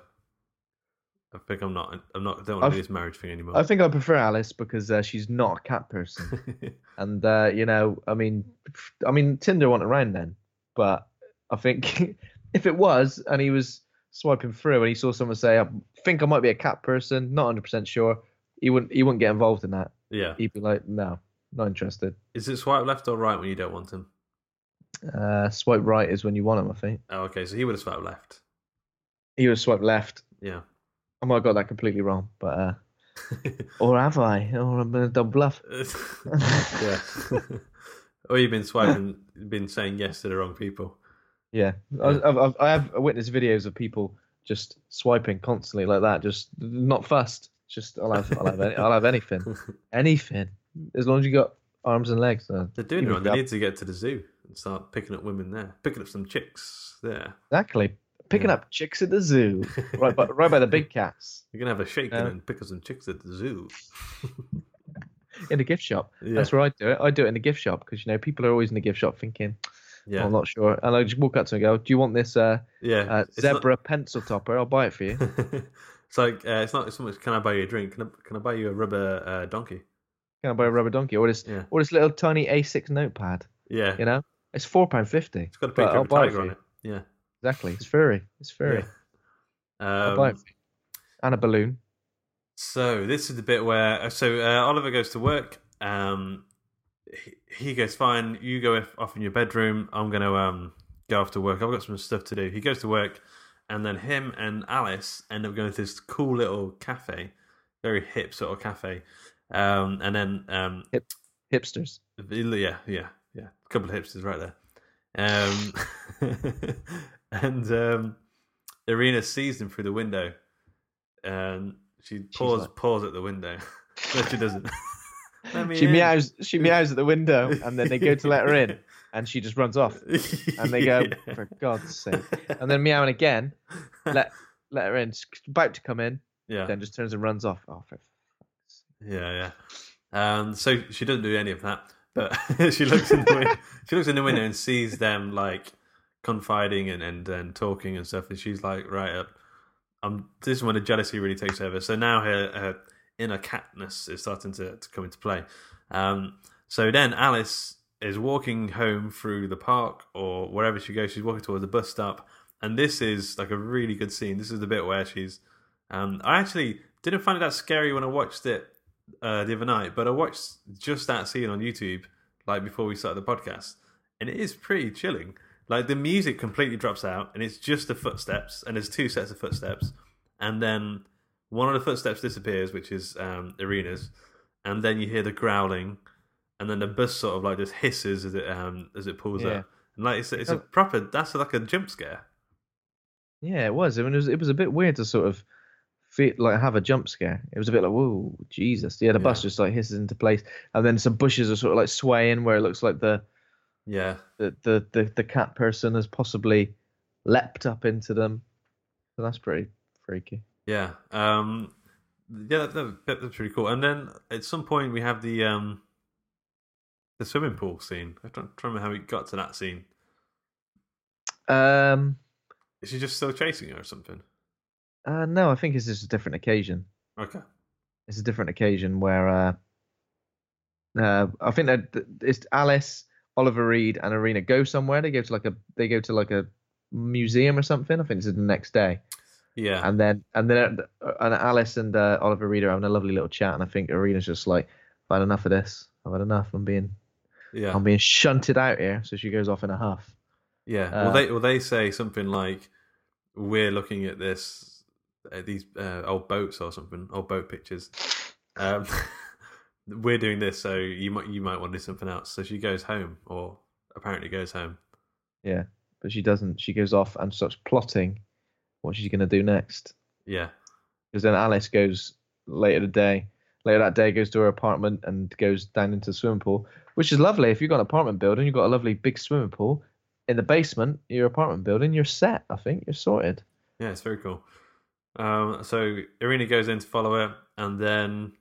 I think I'm not. I'm not. Don't want to do this marriage thing anymore. I think I prefer Alice because uh, she's not a cat person, and uh, you know, I mean, I mean, Tinder wasn't around then, but I think if it was, and he was swiping through and he saw someone say, "I think I might be a cat person," not hundred percent sure, he wouldn't he wouldn't get involved in that. yeah. He'd be like, "No, not interested. Is it swipe left or right when you don't want him? Uh, swipe right is when you want him. I think Oh, okay, so he would have swiped left. he would have swiped left. Yeah. I might have got that completely wrong, but uh, or have I? Or I'm a double bluff. yeah. or you've been swiping, been saying yes to the wrong people. Yeah, I, I've, I've, I have witnessed videos of people just swiping constantly like that, just not fussed. Just I'll have, I'll have, any, I'll have anything, anything, as long as you got arms and legs. Uh, They're doing it They need to get to the zoo and start picking up women there, picking up some chicks there. Exactly, picking Yeah. up chicks at the zoo, right by right by the big cats You're gonna have a shake Yeah. and pick up some chicks at the zoo. in the gift shop. Yeah. That's where I do it. I do it in the gift shop because you know people are always in the gift shop thinking, Yeah, I'm not sure, and I just walk up to them and go, "Do you want this uh, yeah. uh, It's not- zebra pencil topper? I'll buy it for you." it's like uh, it's not so much. Can I buy you a drink? Can I, can I buy you a rubber uh, donkey? Can I buy a rubber donkey or this Yeah. or this little tiny A6 notepad? Yeah, You know, it's four pound fifty. it's got a picture of a tiger on it. Yeah, Exactly, it's furry. It's furry. yeah. It Um, you. And a balloon. So this is the bit where so uh, Oliver goes to work. Um, he, he goes fine. You go off- off in your bedroom. I'm gonna um go off to work. I've got some stuff to do. He goes to work, and then him and Alice end up going to this cool little cafe, very hip sort of cafe. Um, and then um, Hipsters. yeah, yeah, yeah. A couple of hipsters right there. Um, and um, Irina sees them through the window, and she paws like- paws at the window. no, she doesn't. She in. meows she meows at the window and then they go to let her in and she just runs off. And they go, Yeah. For God's sake. And then meowing again, let let her in. She's about to come in, yeah, then just turns and runs off. Oh for yeah, yeah. Um, so she doesn't do any of that, but she looks in the window. she looks in the window and sees them like confiding and and, and talking and stuff, and she's like, right up. Um, this is when the jealousy really takes over. So now her, her inner catness is starting to, to come into play. Um, so then Alice is walking home through the park or wherever she goes. She's walking towards the bus stop, and this is like a really good scene. This is the bit where she's. Um, I actually didn't find it that scary when I watched it uh, the other night, but I watched just that scene on YouTube like before we started the podcast, and it is pretty chilling. Like the music completely drops out, and it's just the footsteps, and there's two sets of footsteps, and then one of the footsteps disappears, which is um, Irina's, and then you hear the growling, and then the bus sort of like just hisses as it um, as it pulls Yeah. up, and like it's, it's a Oh. proper that's like a jump scare. Yeah, it was. I mean it was it was a bit weird to sort of feel like have a jump scare. It was a bit like, whoa, Jesus. Yeah, the bus just like hisses into place. And then some bushes are sort of like swaying where it looks like the Yeah, the the the, the cat person has possibly leapt up into them. So that's pretty freaky. Yeah. Um yeah, that, that, that's pretty cool. And then at some point we have the um the swimming pool scene. I don't remember how we got to that scene. Um Is she just still chasing her or something? Uh, no, I think it's just a different occasion. Okay. It's a different occasion where uh, uh, I think that it's Alice, Oliver Reed, and Irina go somewhere. They go to like a they go to like a museum or something. I think it's the next day, Yeah. and then and then uh, and Alice and uh, Oliver Reed are having a lovely little chat, and I think Irina's just like, I've had enough of this. I've had enough. I'm being yeah. I'm being shunted out here. So she goes off in a huff. Yeah. Uh, well, they well they say something like, "We're looking at this, at these uh, old boats or something, old boat pictures. Um, we're doing this, so you might you might want to do something else." So she goes home, or apparently goes home. Yeah, but she doesn't. She goes off and starts plotting what she's going to do next. Yeah. Because then Alice goes later the day, later that day goes to her apartment and goes down into the swimming pool, which is lovely. If you've got an apartment building, you've got a lovely big swimming pool in the basement, your apartment building, you're set. I think you're sorted. Yeah, it's very cool. Um, so Irina goes in to follow her, and then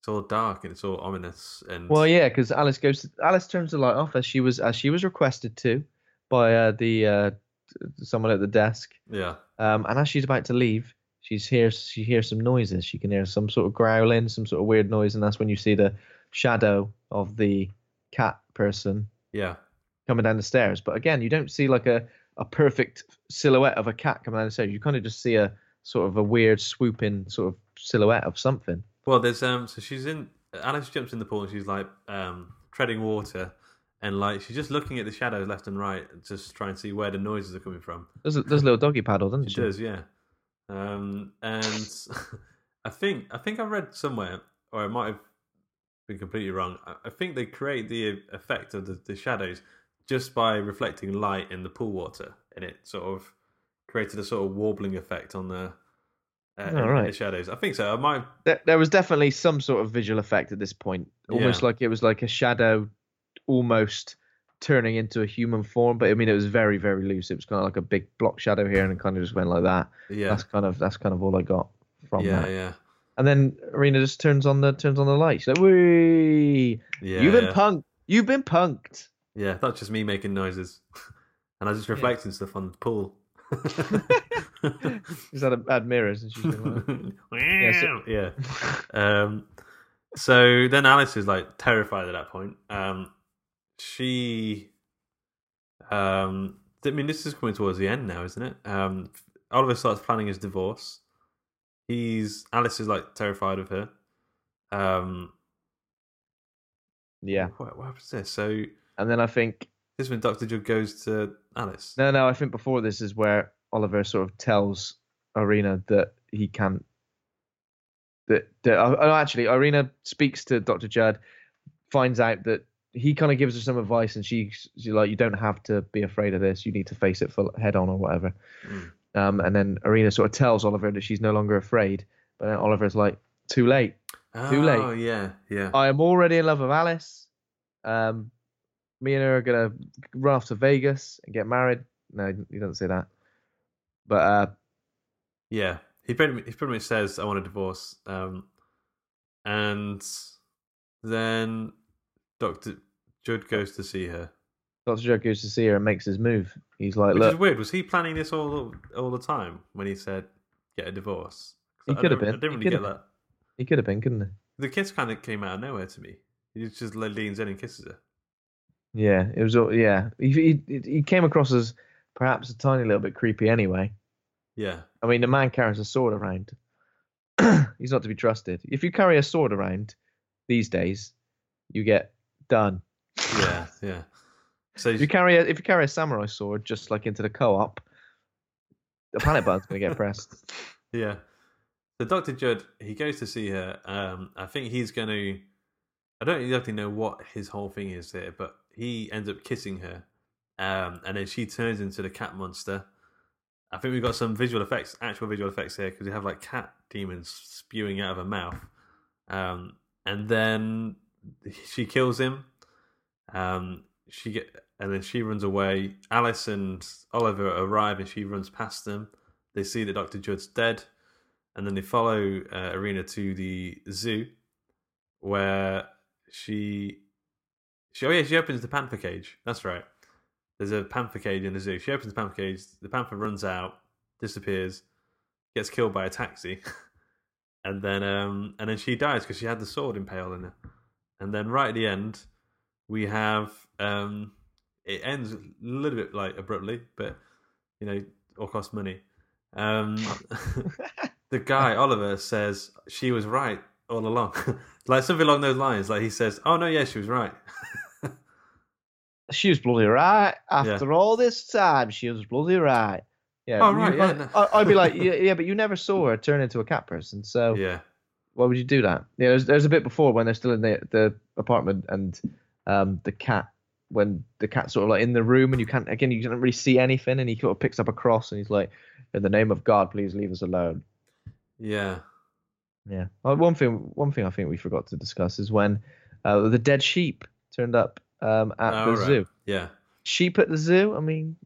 it's all dark and it's all ominous. And Well, yeah, because Alice goes. Alice turns the light off as she was as she was requested to by uh, the uh, someone at the desk. yeah, Um, and as she's about to leave, she's hears she hears some noises. She can hear some sort of growling, some sort of weird noise, and that's when you see the shadow of the cat person yeah, coming down the stairs. But again, you don't see like a, a perfect silhouette of a cat coming down the stairs. You kind of just see a sort of a weird swooping sort of silhouette of something. Well, there's um, so she's in Alice jumps in the pool and she's like um, treading water, and like she's just looking at the shadows left and right, just trying to see where the noises are coming from. There's a, there's a little doggy paddle, doesn't She she? does, yeah. Um, and I think I think I read somewhere, or I might have been completely wrong. I, I think they create the effect of the, the shadows just by reflecting light in the pool water, and it sort of created a sort of warbling effect on the uh, in- in right. the shadows. I think so. I might. There, there was definitely some sort of visual effect at this point, almost Yeah. like it was like a shadow, almost turning into a human form. But I mean, it was very very loose. It was kind of like a big block shadow here, and it kind of just went like that. Yeah, That's kind of that's kind of all I got from yeah, that. yeah, And then Irina just turns on the turns on the light. She's like, "Wee, yeah. you've been yeah. punked. You've been punked." Yeah, that's just me making noises, and I was just reflecting stuff on the pool. Had mirrors and she's been like, Yeah, so- yeah. Um, so then Alice is like terrified at that point. Um, she, um, I mean, this is coming towards the end now, isn't it? Um, Oliver starts planning his divorce. He's Alice is like terrified of her. Um, yeah. what, what happens there? So And then I think this is when Doctor Judd goes to Alice. No, no, I think before this is where Oliver sort of tells Irina that he can't. That, that oh, oh, actually, Irina speaks to Dr. Judd, finds out that he kind of gives her some advice, and she's, she's like, "You don't have to be afraid of this. You need to face it full head on, or whatever." Mm. Um, and then Irina sort of tells Oliver that she's no longer afraid, but then Oliver's like, "Too late. Too late. Oh yeah, yeah. I am already in love with Alice. Um, me and her are gonna run off to Vegas and get married. No, he doesn't say that. But uh, Yeah, he pretty he pretty much says I want a divorce, um, and then Doctor Judd goes to see her, Dr. Judd goes to see her and makes his move. He's like, which is "Look, weird. Was he planning this all all the time when he said get a divorce? He could have been. I didn't really get have that. he could have been, couldn't he?" The kiss kind of came out of nowhere to me. He just leans in and kisses her. Yeah, it was. all Yeah, he, he he came across as perhaps a tiny little bit creepy. Anyway, Yeah, I mean, the man carries a sword around. He's not to be trusted. If you carry a sword around these days, you get done. yeah, yeah. So If you carry a if you carry a samurai sword just like into the co-op, the panic button's gonna get pressed. Yeah. So Dr. Judd, he goes to see her. Um, I think he's going to. I don't exactly know what his whole thing is here, but he ends up kissing her. Um, and then she turns into the cat monster. I think we've got some visual effects, actual visual effects here, because we have like cat demons spewing out of her mouth. Um, and then she kills him. Um, she get, and then she runs away. Alice and Oliver arrive, and she runs past them. They see that Doctor Judd's dead, and then they follow uh, Irina to the zoo, where she, she, oh yeah, she opens the panther cage. That's right. There's a panther cage in the zoo. She opens the panther cage. The panther runs out, disappears, gets killed by a taxi, and then um and then she dies because she had the sword impaled in her. And then right at the end, we have um it ends a little bit like abruptly, but you know, all cost money. Um the guy Oliver says she was right all along, like something along those lines. Like he says, "Oh no, yeah, she was right." She was bloody right. After all this time, she was bloody right. Yeah. Oh, right, yeah, no. I, I'd be like, yeah, yeah, but you never saw her turn into a cat person, so yeah, why would you do that? Yeah, there's, there's a bit before when they're still in the, the apartment and um the cat when the cat's sort of like in the room and you can't again you can't really see anything and he sort of picks up a cross and he's like, in the name of God, please leave us alone. yeah, Yeah. Well, one thing, one thing I think we forgot to discuss is when uh, the dead sheep turned up um, at Oh, the right. zoo. yeah. Sheep at the zoo. I mean,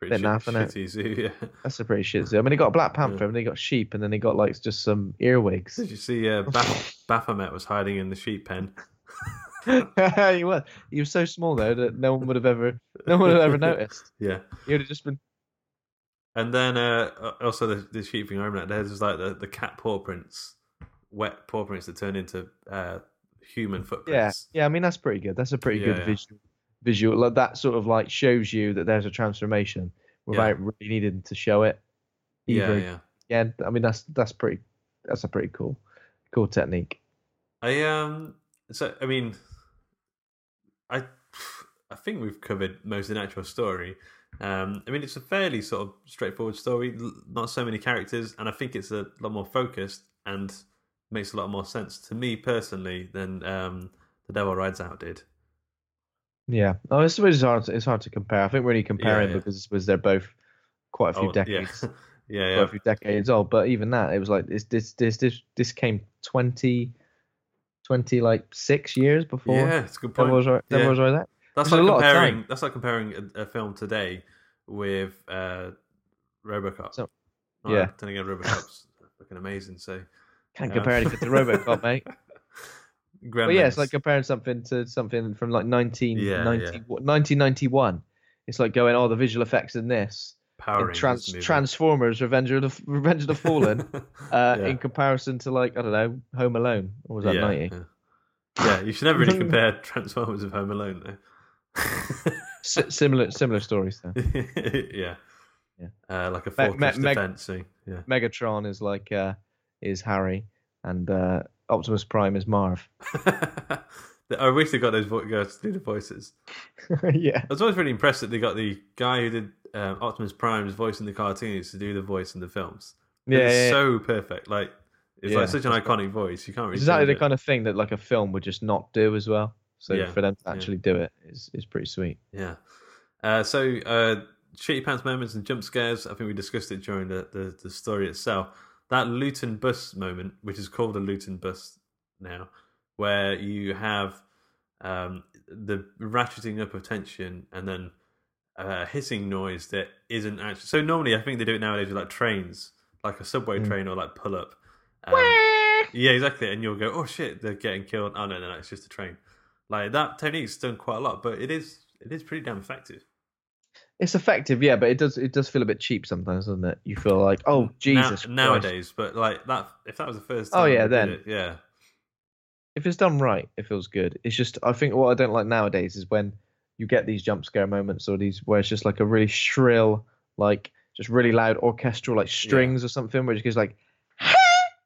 Pretty Bit shit, shitty zoo. Yeah. that's a pretty shit zoo. I mean, they got a black panther, and they got sheep, and then they got like just some earwigs. Did you see uh, Baphomet was hiding in the sheep pen? he was. He was so small though that no one would have ever, no one would have ever noticed. Yeah. He would have just been. And then uh, also the, the sheep thing I remember there's like the, the cat paw prints, wet paw prints that turn into uh, human Yeah, footprints. yeah. Yeah. I mean, that's pretty good. That's a pretty Yeah, good yeah. visual. Visual. Like, that sort of like shows you that there's a transformation without really needing to show it. Yeah, either. yeah. yeah. I mean, that's that's pretty. That's a pretty cool, cool technique. I um. So I mean, I I think we've covered most of the actual story. Um, I mean, it's a fairly sort of straightforward story. Not so many characters, and I think it's a lot more focused and makes a lot more sense to me personally than um, The Devil Rides Out did. Yeah. Oh, it's, it's hard. To, it's hard to compare. I think we're only comparing yeah. because was they're both quite a few Oh, decades, Yeah, yeah, quite yeah. a few decades old. But even that, it was like this. This this this, this came 20, 20 like six years before. Yeah, it's a good point. Devil was, Devil Yeah. was Right Out. That's like a lot of comparing. That's like comparing a, a film today with uh, RoboCop. So- Oh, yeah. then again, RoboCop's fucking amazing. So Can't um, compare anything to RoboCop, mate. Gremlins. But yeah, it's like comparing something to something from like 1990, Yeah, yeah. 1991. It's like going, oh, the visual effects in this. Power in Trans- Transformers, Revenge of the Revenge of the Fallen, uh, Yeah. in comparison to like I don't know, Home Alone, or was that yeah, 90? Yeah. Yeah, you should never really compare Transformers with Home Alone, though. S- similar similar stories though. yeah. Yeah. Uh, like a fortress me- defense thing. Yeah. Megatron is like uh, is Harry, and uh, Optimus Prime is Marv. I wish they got those vo- guys to do the voices. yeah, I was always really impressed that they got the guy who did um, Optimus Prime's voice in the cartoons to do the voice in the films. yeah, it's yeah, yeah. so perfect. Like it's Yeah, like such an iconic voice. You can't really exactly the it. kind of thing that like a film would just not do as well. So Yeah, for them to yeah. actually do it is is pretty sweet. Yeah. Uh, so, uh, shitty pants moments and jump scares. I think we discussed it during the, the, the story itself. That Lewton bus moment, which is called a Lewton bus now, where you have um, the ratcheting up of tension and then a hissing noise that isn't actually. So, normally, I think they do it nowadays with like trains, like a subway Mm. train or like pull up. Um, yeah, exactly. And you'll go, oh shit, they're getting killed. Oh, no, no, no, it's just a train. Like that technique's done quite a lot, but it is it is pretty damn effective. It's effective, yeah, but it does it does feel a bit cheap sometimes, doesn't it? You feel like, oh Jesus, nowadays, but like that, if that was the first Oh, yeah, then. it, yeah, if it's done right, it feels good. It's just I think what I don't like nowadays is when you get these jump scare moments or these where it's just like a really shrill, like just really loud orchestral like strings or something where it just goes like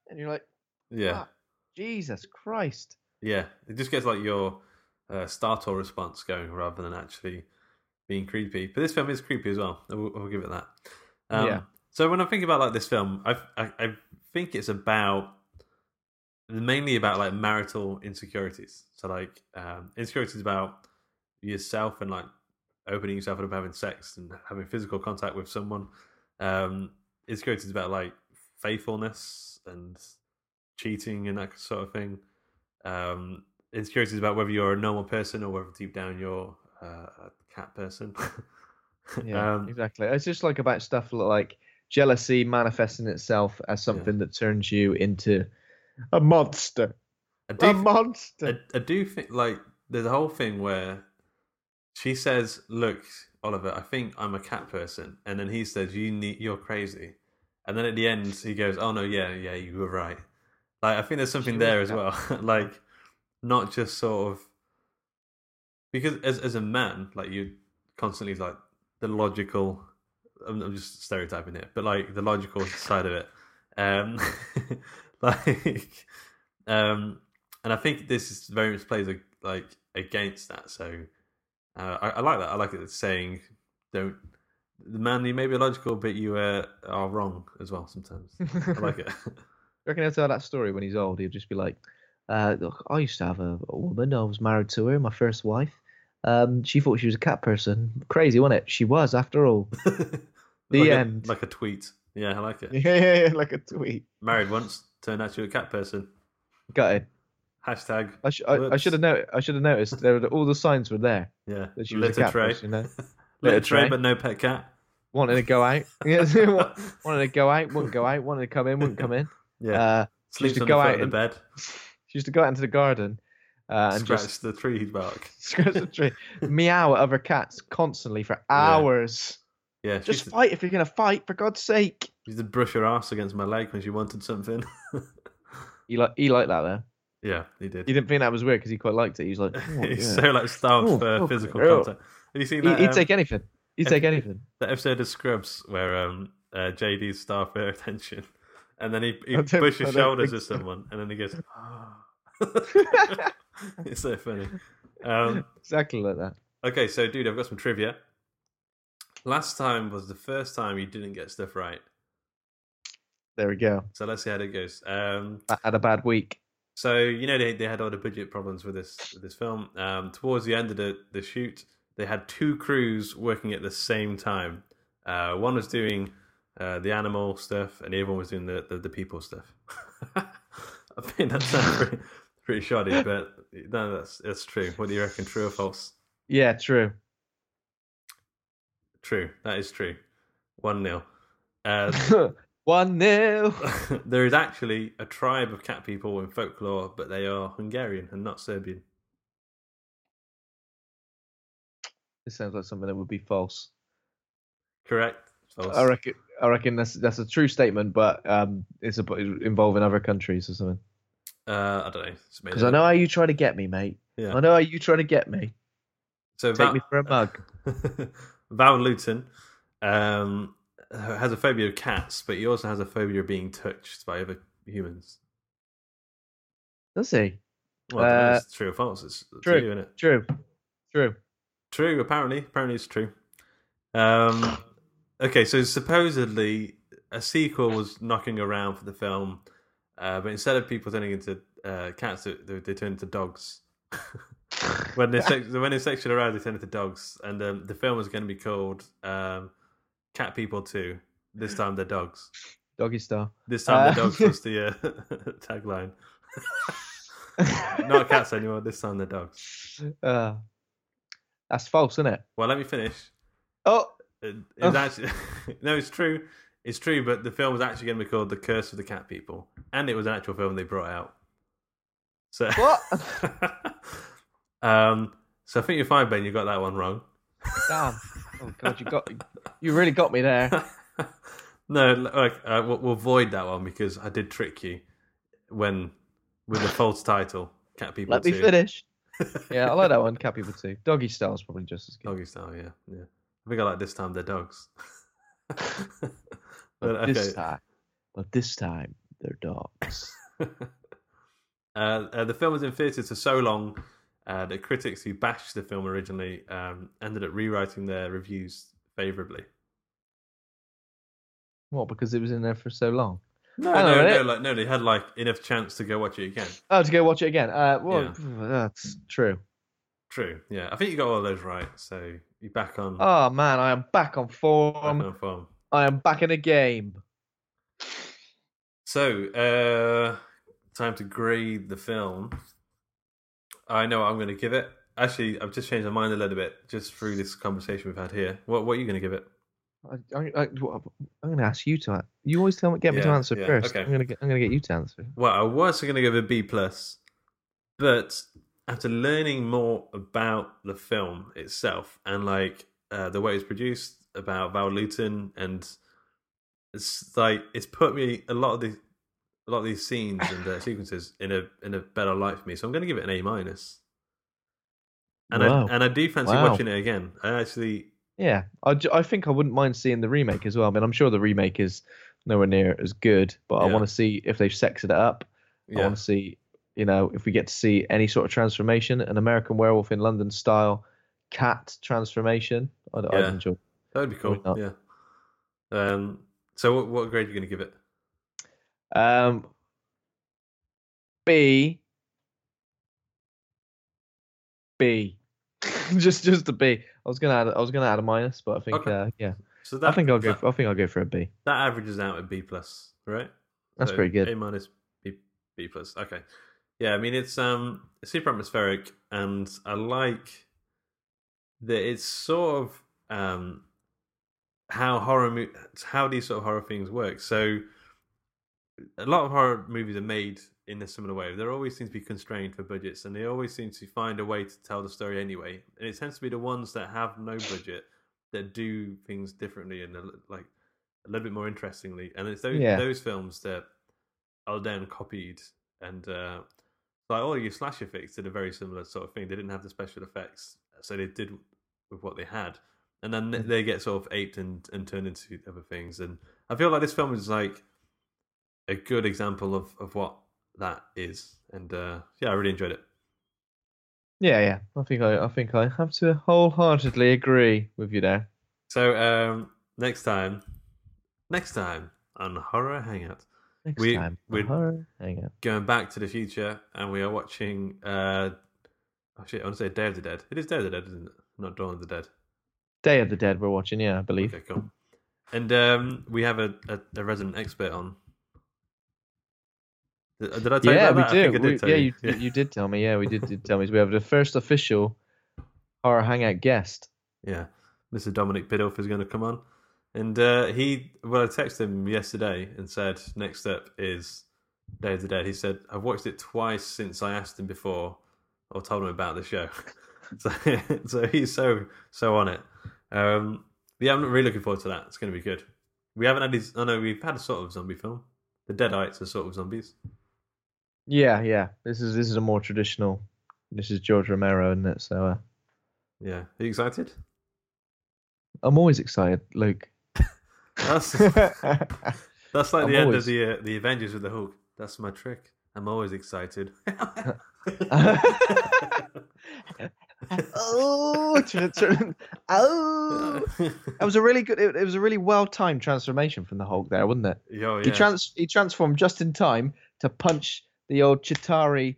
and you're like, yeah, "Ah, Jesus Christ. yeah. It just gets like your uh, startle response going rather than actually being creepy. But this film is creepy as well. I will, I will give it that. Um, Yeah. So when I think about like this film, I, I I think it's about mainly about like marital insecurities. So like um, insecurities about yourself and like opening yourself up, having sex and having physical contact with someone. Um, insecurities about like faithfulness and cheating and that sort of thing. Um, insecurities about whether you're a normal person or whether deep down you're uh, cat person. Yeah, um, exactly. It's just like about stuff like jealousy manifesting itself as something that turns you into a monster. I do A th- monster. I, I do think like there's a whole thing where she says, "Look, Oliver, I think I'm a cat person," and then he says, "You need, you're crazy," and then at the end he goes, "Oh no, yeah, yeah, you were right." Like I think there's something She there as well, like not just sort of because as as a man, like you constantly like the logical. I'm, I'm just stereotyping it, but like the logical side of it, um, like, um, and I think this is very much plays like against that. So uh, I, I like that. I like it saying don't the man you may be logical, but you uh, are wrong as well sometimes. I like it. You reckon he'll tell that story when he's old? He'll just be like, uh, look, I used to have a, a woman. I was married to her, my first wife. Um, she thought she was a cat person. Crazy, wasn't it? She was, after all. the end. like a tweet. Yeah, I like it. yeah, yeah, yeah, like a tweet. Married once, turned out to be a cat person. Got it. Hashtag. I, sh- I, I should have noticed. I should have noticed. There were, all the signs were there. Yeah, That she was a litter cat tray. person, you know? litter tray, tray. but no pet cat. Wanted to go out. Yeah, wanted to go out. Wouldn't go out. Wanted to come in. Wouldn't come in. Yeah, Uh, sleeps to on go the out of the bed. She used to go out into the garden uh, and scratch just the tree bark. scratch the tree, meow at other cats constantly for hours. Yeah, she Just fight if you're gonna fight, for God's sake. used to brush her ass against my leg when she wanted something. He like he liked that though. yeah, he did. He didn't think that was weird because he quite liked it. He was like, oh, He's yeah. so like starved Oh, for oh, physical girl. contact. Have you seen He- that? he'd um, take anything. He'd take anything. that episode of Scrubs where um, uh, JD's starved for attention, and then he, he pushes shoulders so. someone, and then he goes, "Ah." it's so funny. Um, exactly like that. okay, so dude, I've got some trivia. Last time was the first time you didn't get stuff right. There we go. So let's see how it goes. Um, I had a bad week. so you know they, they had all the budget problems with this with this film. Um, towards the end of the, the shoot, they had two crews working at the same time. Uh, one was doing uh, the animal stuff, and the other one was doing the, the, the people stuff. I think that sounds pretty, pretty shoddy, but no, that's that's true. What do you reckon? True or false? Yeah, true. True. That is true. One nil. Uh, One nil. there is actually a tribe of cat people in folklore, but they are Hungarian and not Serbian. This sounds like something that would be false. Correct. False. I reckon. I reckon that's that's a true statement, but um, it's a, involving other countries or something. Uh, I don't know. Because I know how you try to get me, mate. Yeah. I know how you try to get me. So Take Val- me for a mug. Val Lewton um, has a phobia of cats, but he also has a phobia of being touched by other humans. Does he? Well, I don't know, Uh, it's true or false. It's true, true, isn't it? True. True. True, apparently. Apparently it's true. Um, okay, so supposedly a sequel was knocking around for the film, uh, but instead of people turning into uh, cats, they, they, they turned into dogs. when they're sex- when they're sexually aroused, they turn into dogs, and um, the film was going to be called um, Cat People Two. This time they're dogs. Doggy style. This time Uh, the dogs was the uh, tagline. Not cats anymore. This time they're dogs. Uh, that's false, isn't it? Well, let me finish. Oh, It- It's Oh. actually no, it's true. It's true, but the film was actually going to be called "The Curse of the Cat People," and it was an actual film they brought out. So what? um, so I think you're fine, Ben. You got that one wrong. Damn. Oh god, you got you really got me there. no, like uh, we'll, we'll void that one because I did trick you when with the false title, "Cat People." Let me finish. Yeah, I like that one. Cat people too. Doggy style is probably just as good. Doggy style, yeah, yeah. I think I like this time they're dogs. but But okay. this time, but this time they're dogs. uh, uh, the film was in theatres for so long uh, that critics who bashed the film originally um, ended up rewriting their reviews favourably. what? Because it was in there for so long. No, Hang no, no, like, no, they had like enough chance to go watch it again. Oh, to go watch it again. Uh, well, Yeah. that's true. True, yeah. I think you got all those right, so you're back on, Oh man, I am back on back form. on form. I am back in the game. So, uh, time to grade the film. I know what I'm going to give it. Actually, I've just changed my mind a little bit just through this conversation we've had here. What, what are you going to give it? I, I, I, am going to ask you to. You always tell me get me to answer yeah, first. okay. I'm going to get. I'm going to get you to answer. Well, I was going to give it a B plus, but after learning more about the film itself and like uh, the way it's produced, about Val Lewton, and it's like it's put me a lot of these a lot of these scenes and uh, sequences in a in a better light for me. So I'm going to give it an A minus. And Wow. I and I do fancy Wow. watching it again. I actually Yeah, I, I think I wouldn't mind seeing the remake as well. I mean, I'm sure the remake is nowhere near as good, but I want to see if they've sexed it up. I want to see, you know, if we get to see any sort of transformation, an American Werewolf in London style cat transformation. I'd, I'd enjoy. that would be cool. Yeah. Um. So what what grade are you going to give it? Um, B. B. just just a B. I was gonna add I was gonna add a minus, but I think Okay. uh, yeah, So that I think I'll go. that- For, I think I'll go for a B. That averages out at B plus, right? That's So pretty good. A minus, B, B plus. Okay. Yeah, I mean it's um super atmospheric, and I like that it's sort of um how horror how these sort of horror things work. So a lot of horror movies are made in a similar way. There always seems to be constrained for budgets, and they always seem to find a way to tell the story anyway. And it tends to be the ones that have no budget that do things differently and like a little bit more interestingly. And it's those Yeah. those films that are then copied and uh, like all your slasher flicks did a very similar sort of thing. They didn't have the special effects, so they did with what they had, and then Mm-hmm. they get sort of aped and and turned into other things. And I feel like this film is like a good example of of what that is. And uh, yeah, I really enjoyed it. Yeah, yeah. I think I, I think I have to wholeheartedly agree with you there. So um, next time, next time on Horror Hangout, Next We- time, we- horror hangout. going back to the future, and we are watching. Uh, oh shit, I want to say Day of the Dead. It is Day of the Dead, isn't it? Not Dawn of the Dead. Day of the Dead. We're watching. Yeah, I believe. Okay, cool. And um, we have a, a, a resident expert on. Did, did I tell yeah, you we about that? do. I I did We- yeah, you. you, you did tell me. Yeah, we did, did tell me. So we have the first official horror hangout guest. Yeah, Mr. Dominic Biddulph is going to come on, and uh, he. Well, I texted him yesterday and said next up is Day of the Dead. He said I've watched it twice since I asked him before or told him about the show. so, so he's so so on it. Um, yeah, I'm really looking forward to that. It's going to be good. We haven't had these. Oh no, we've had a sort of zombie film. The Deadites are sort of zombies. Yeah, yeah. This is this is a more traditional. This is George Romero, isn't it? So uh, Yeah, are you excited? I'm always excited, Luke. That's that's like I'm the end of the uh, the Avengers with the Hulk. That's my trick. I'm always excited. Oh, oh! That was a really good. It, it was a really well timed transformation from the Hulk there, wasn't it? Yo, He trans he transformed just in time to punch the old Chitauri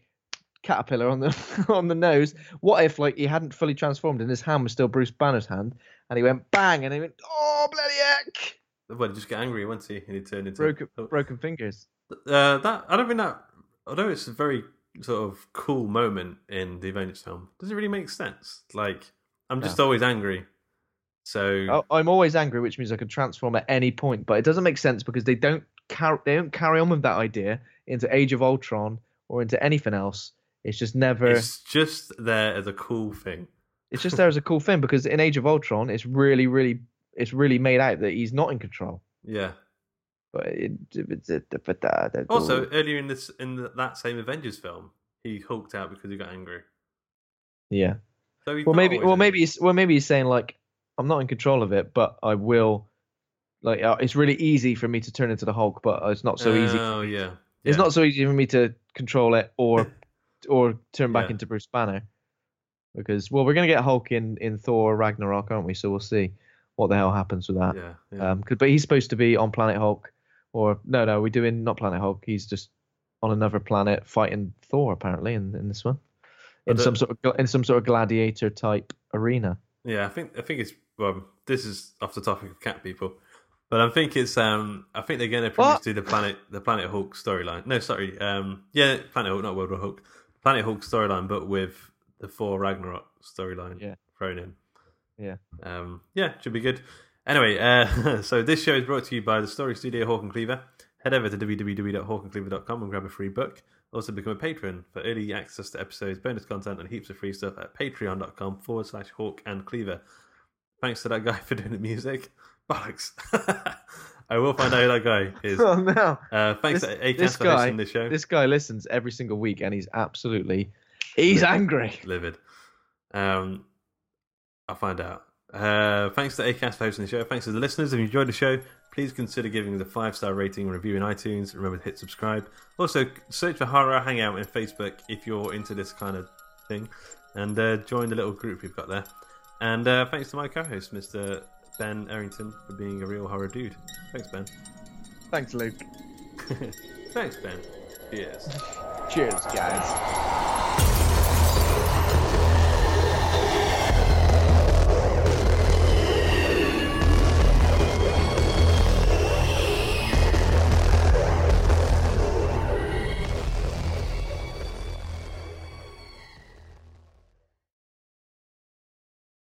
caterpillar on the on the nose. What if like he hadn't fully transformed and his hand was still Bruce Banner's hand, and he went bang, and he went oh bloody heck, Well, he just get angry once he and he turned into broken broken fingers. Uh, that I don't think that. Although it's very sort of cool moment in the Avengers film, doesn't really make sense. Like I'm just always angry. So I'm always angry, which means I can transform at any point, but it doesn't make sense because they don't carry they don't carry on with that idea into Age of Ultron or into anything else. It's just never. it's just there as a cool thing. It's just there as a cool thing because in Age of Ultron, it's really, really, it's really made out that he's not in control. Yeah. But it, it's it, but that, that- Also, earlier in this in the, that same Avengers film, he hulked out because he got angry. yeah. So Well, maybe, well, angry. maybe, he's, well, maybe he's saying like, I'm not in control of it, but I will. Like, uh, it's really easy for me to turn into the Hulk, but it's not so easy. Oh yeah. It's not so easy for me to control it or, or turn back Yeah. into Bruce Banner, because well, we're gonna get Hulk in in Thor Ragnarok, aren't we? So we'll see what the hell happens with that. Yeah. yeah. Um, but he's supposed to be on Planet Hulk, or no, no, we're doing not Planet Hulk. He's just on another planet fighting Thor, apparently, in, in this one, in some sort of in some sort of gladiator type arena. Yeah, I think I think it's well. This is off the topic of cat people, but I think it's um. I think they're going to produce to the planet the Planet Hulk storyline. No, sorry. Um. Yeah, Planet Hulk, not World War Hulk. Planet Hulk storyline, but with the Thor Ragnarok storyline Yeah. thrown in. Yeah. Um. Yeah, should be good. Anyway, uh, so this show is brought to you by the Story Studio Hawk and Cleaver. Head over to www.hawkandcleaver.com and grab a free book. Also become a patron for early access to episodes, bonus content, and heaps of free stuff at patreon.com forward slash hawk and cleaver. Thanks to that guy for doing the music. Bollocks. I will find out who that guy is. Oh no! Uh, thanks This, to this for guy, hosting this show. this guy listens every single week, and he's absolutely, he's angry. livid. Um, I'll find out. Uh, thanks to Acast for hosting the show. Thanks to the listeners. If you enjoyed the show, please consider giving us a five star rating and review in iTunes. Remember to hit subscribe. Also, search for Horror Hangout in Facebook if you're into this kind of thing, and uh, join the little group we've got there. And uh, thanks to my co-host, Mr. Ben Errington, for being a real horror dude. Thanks, Ben. Thanks, Luke. thanks, Ben. Cheers. Cheers, guys.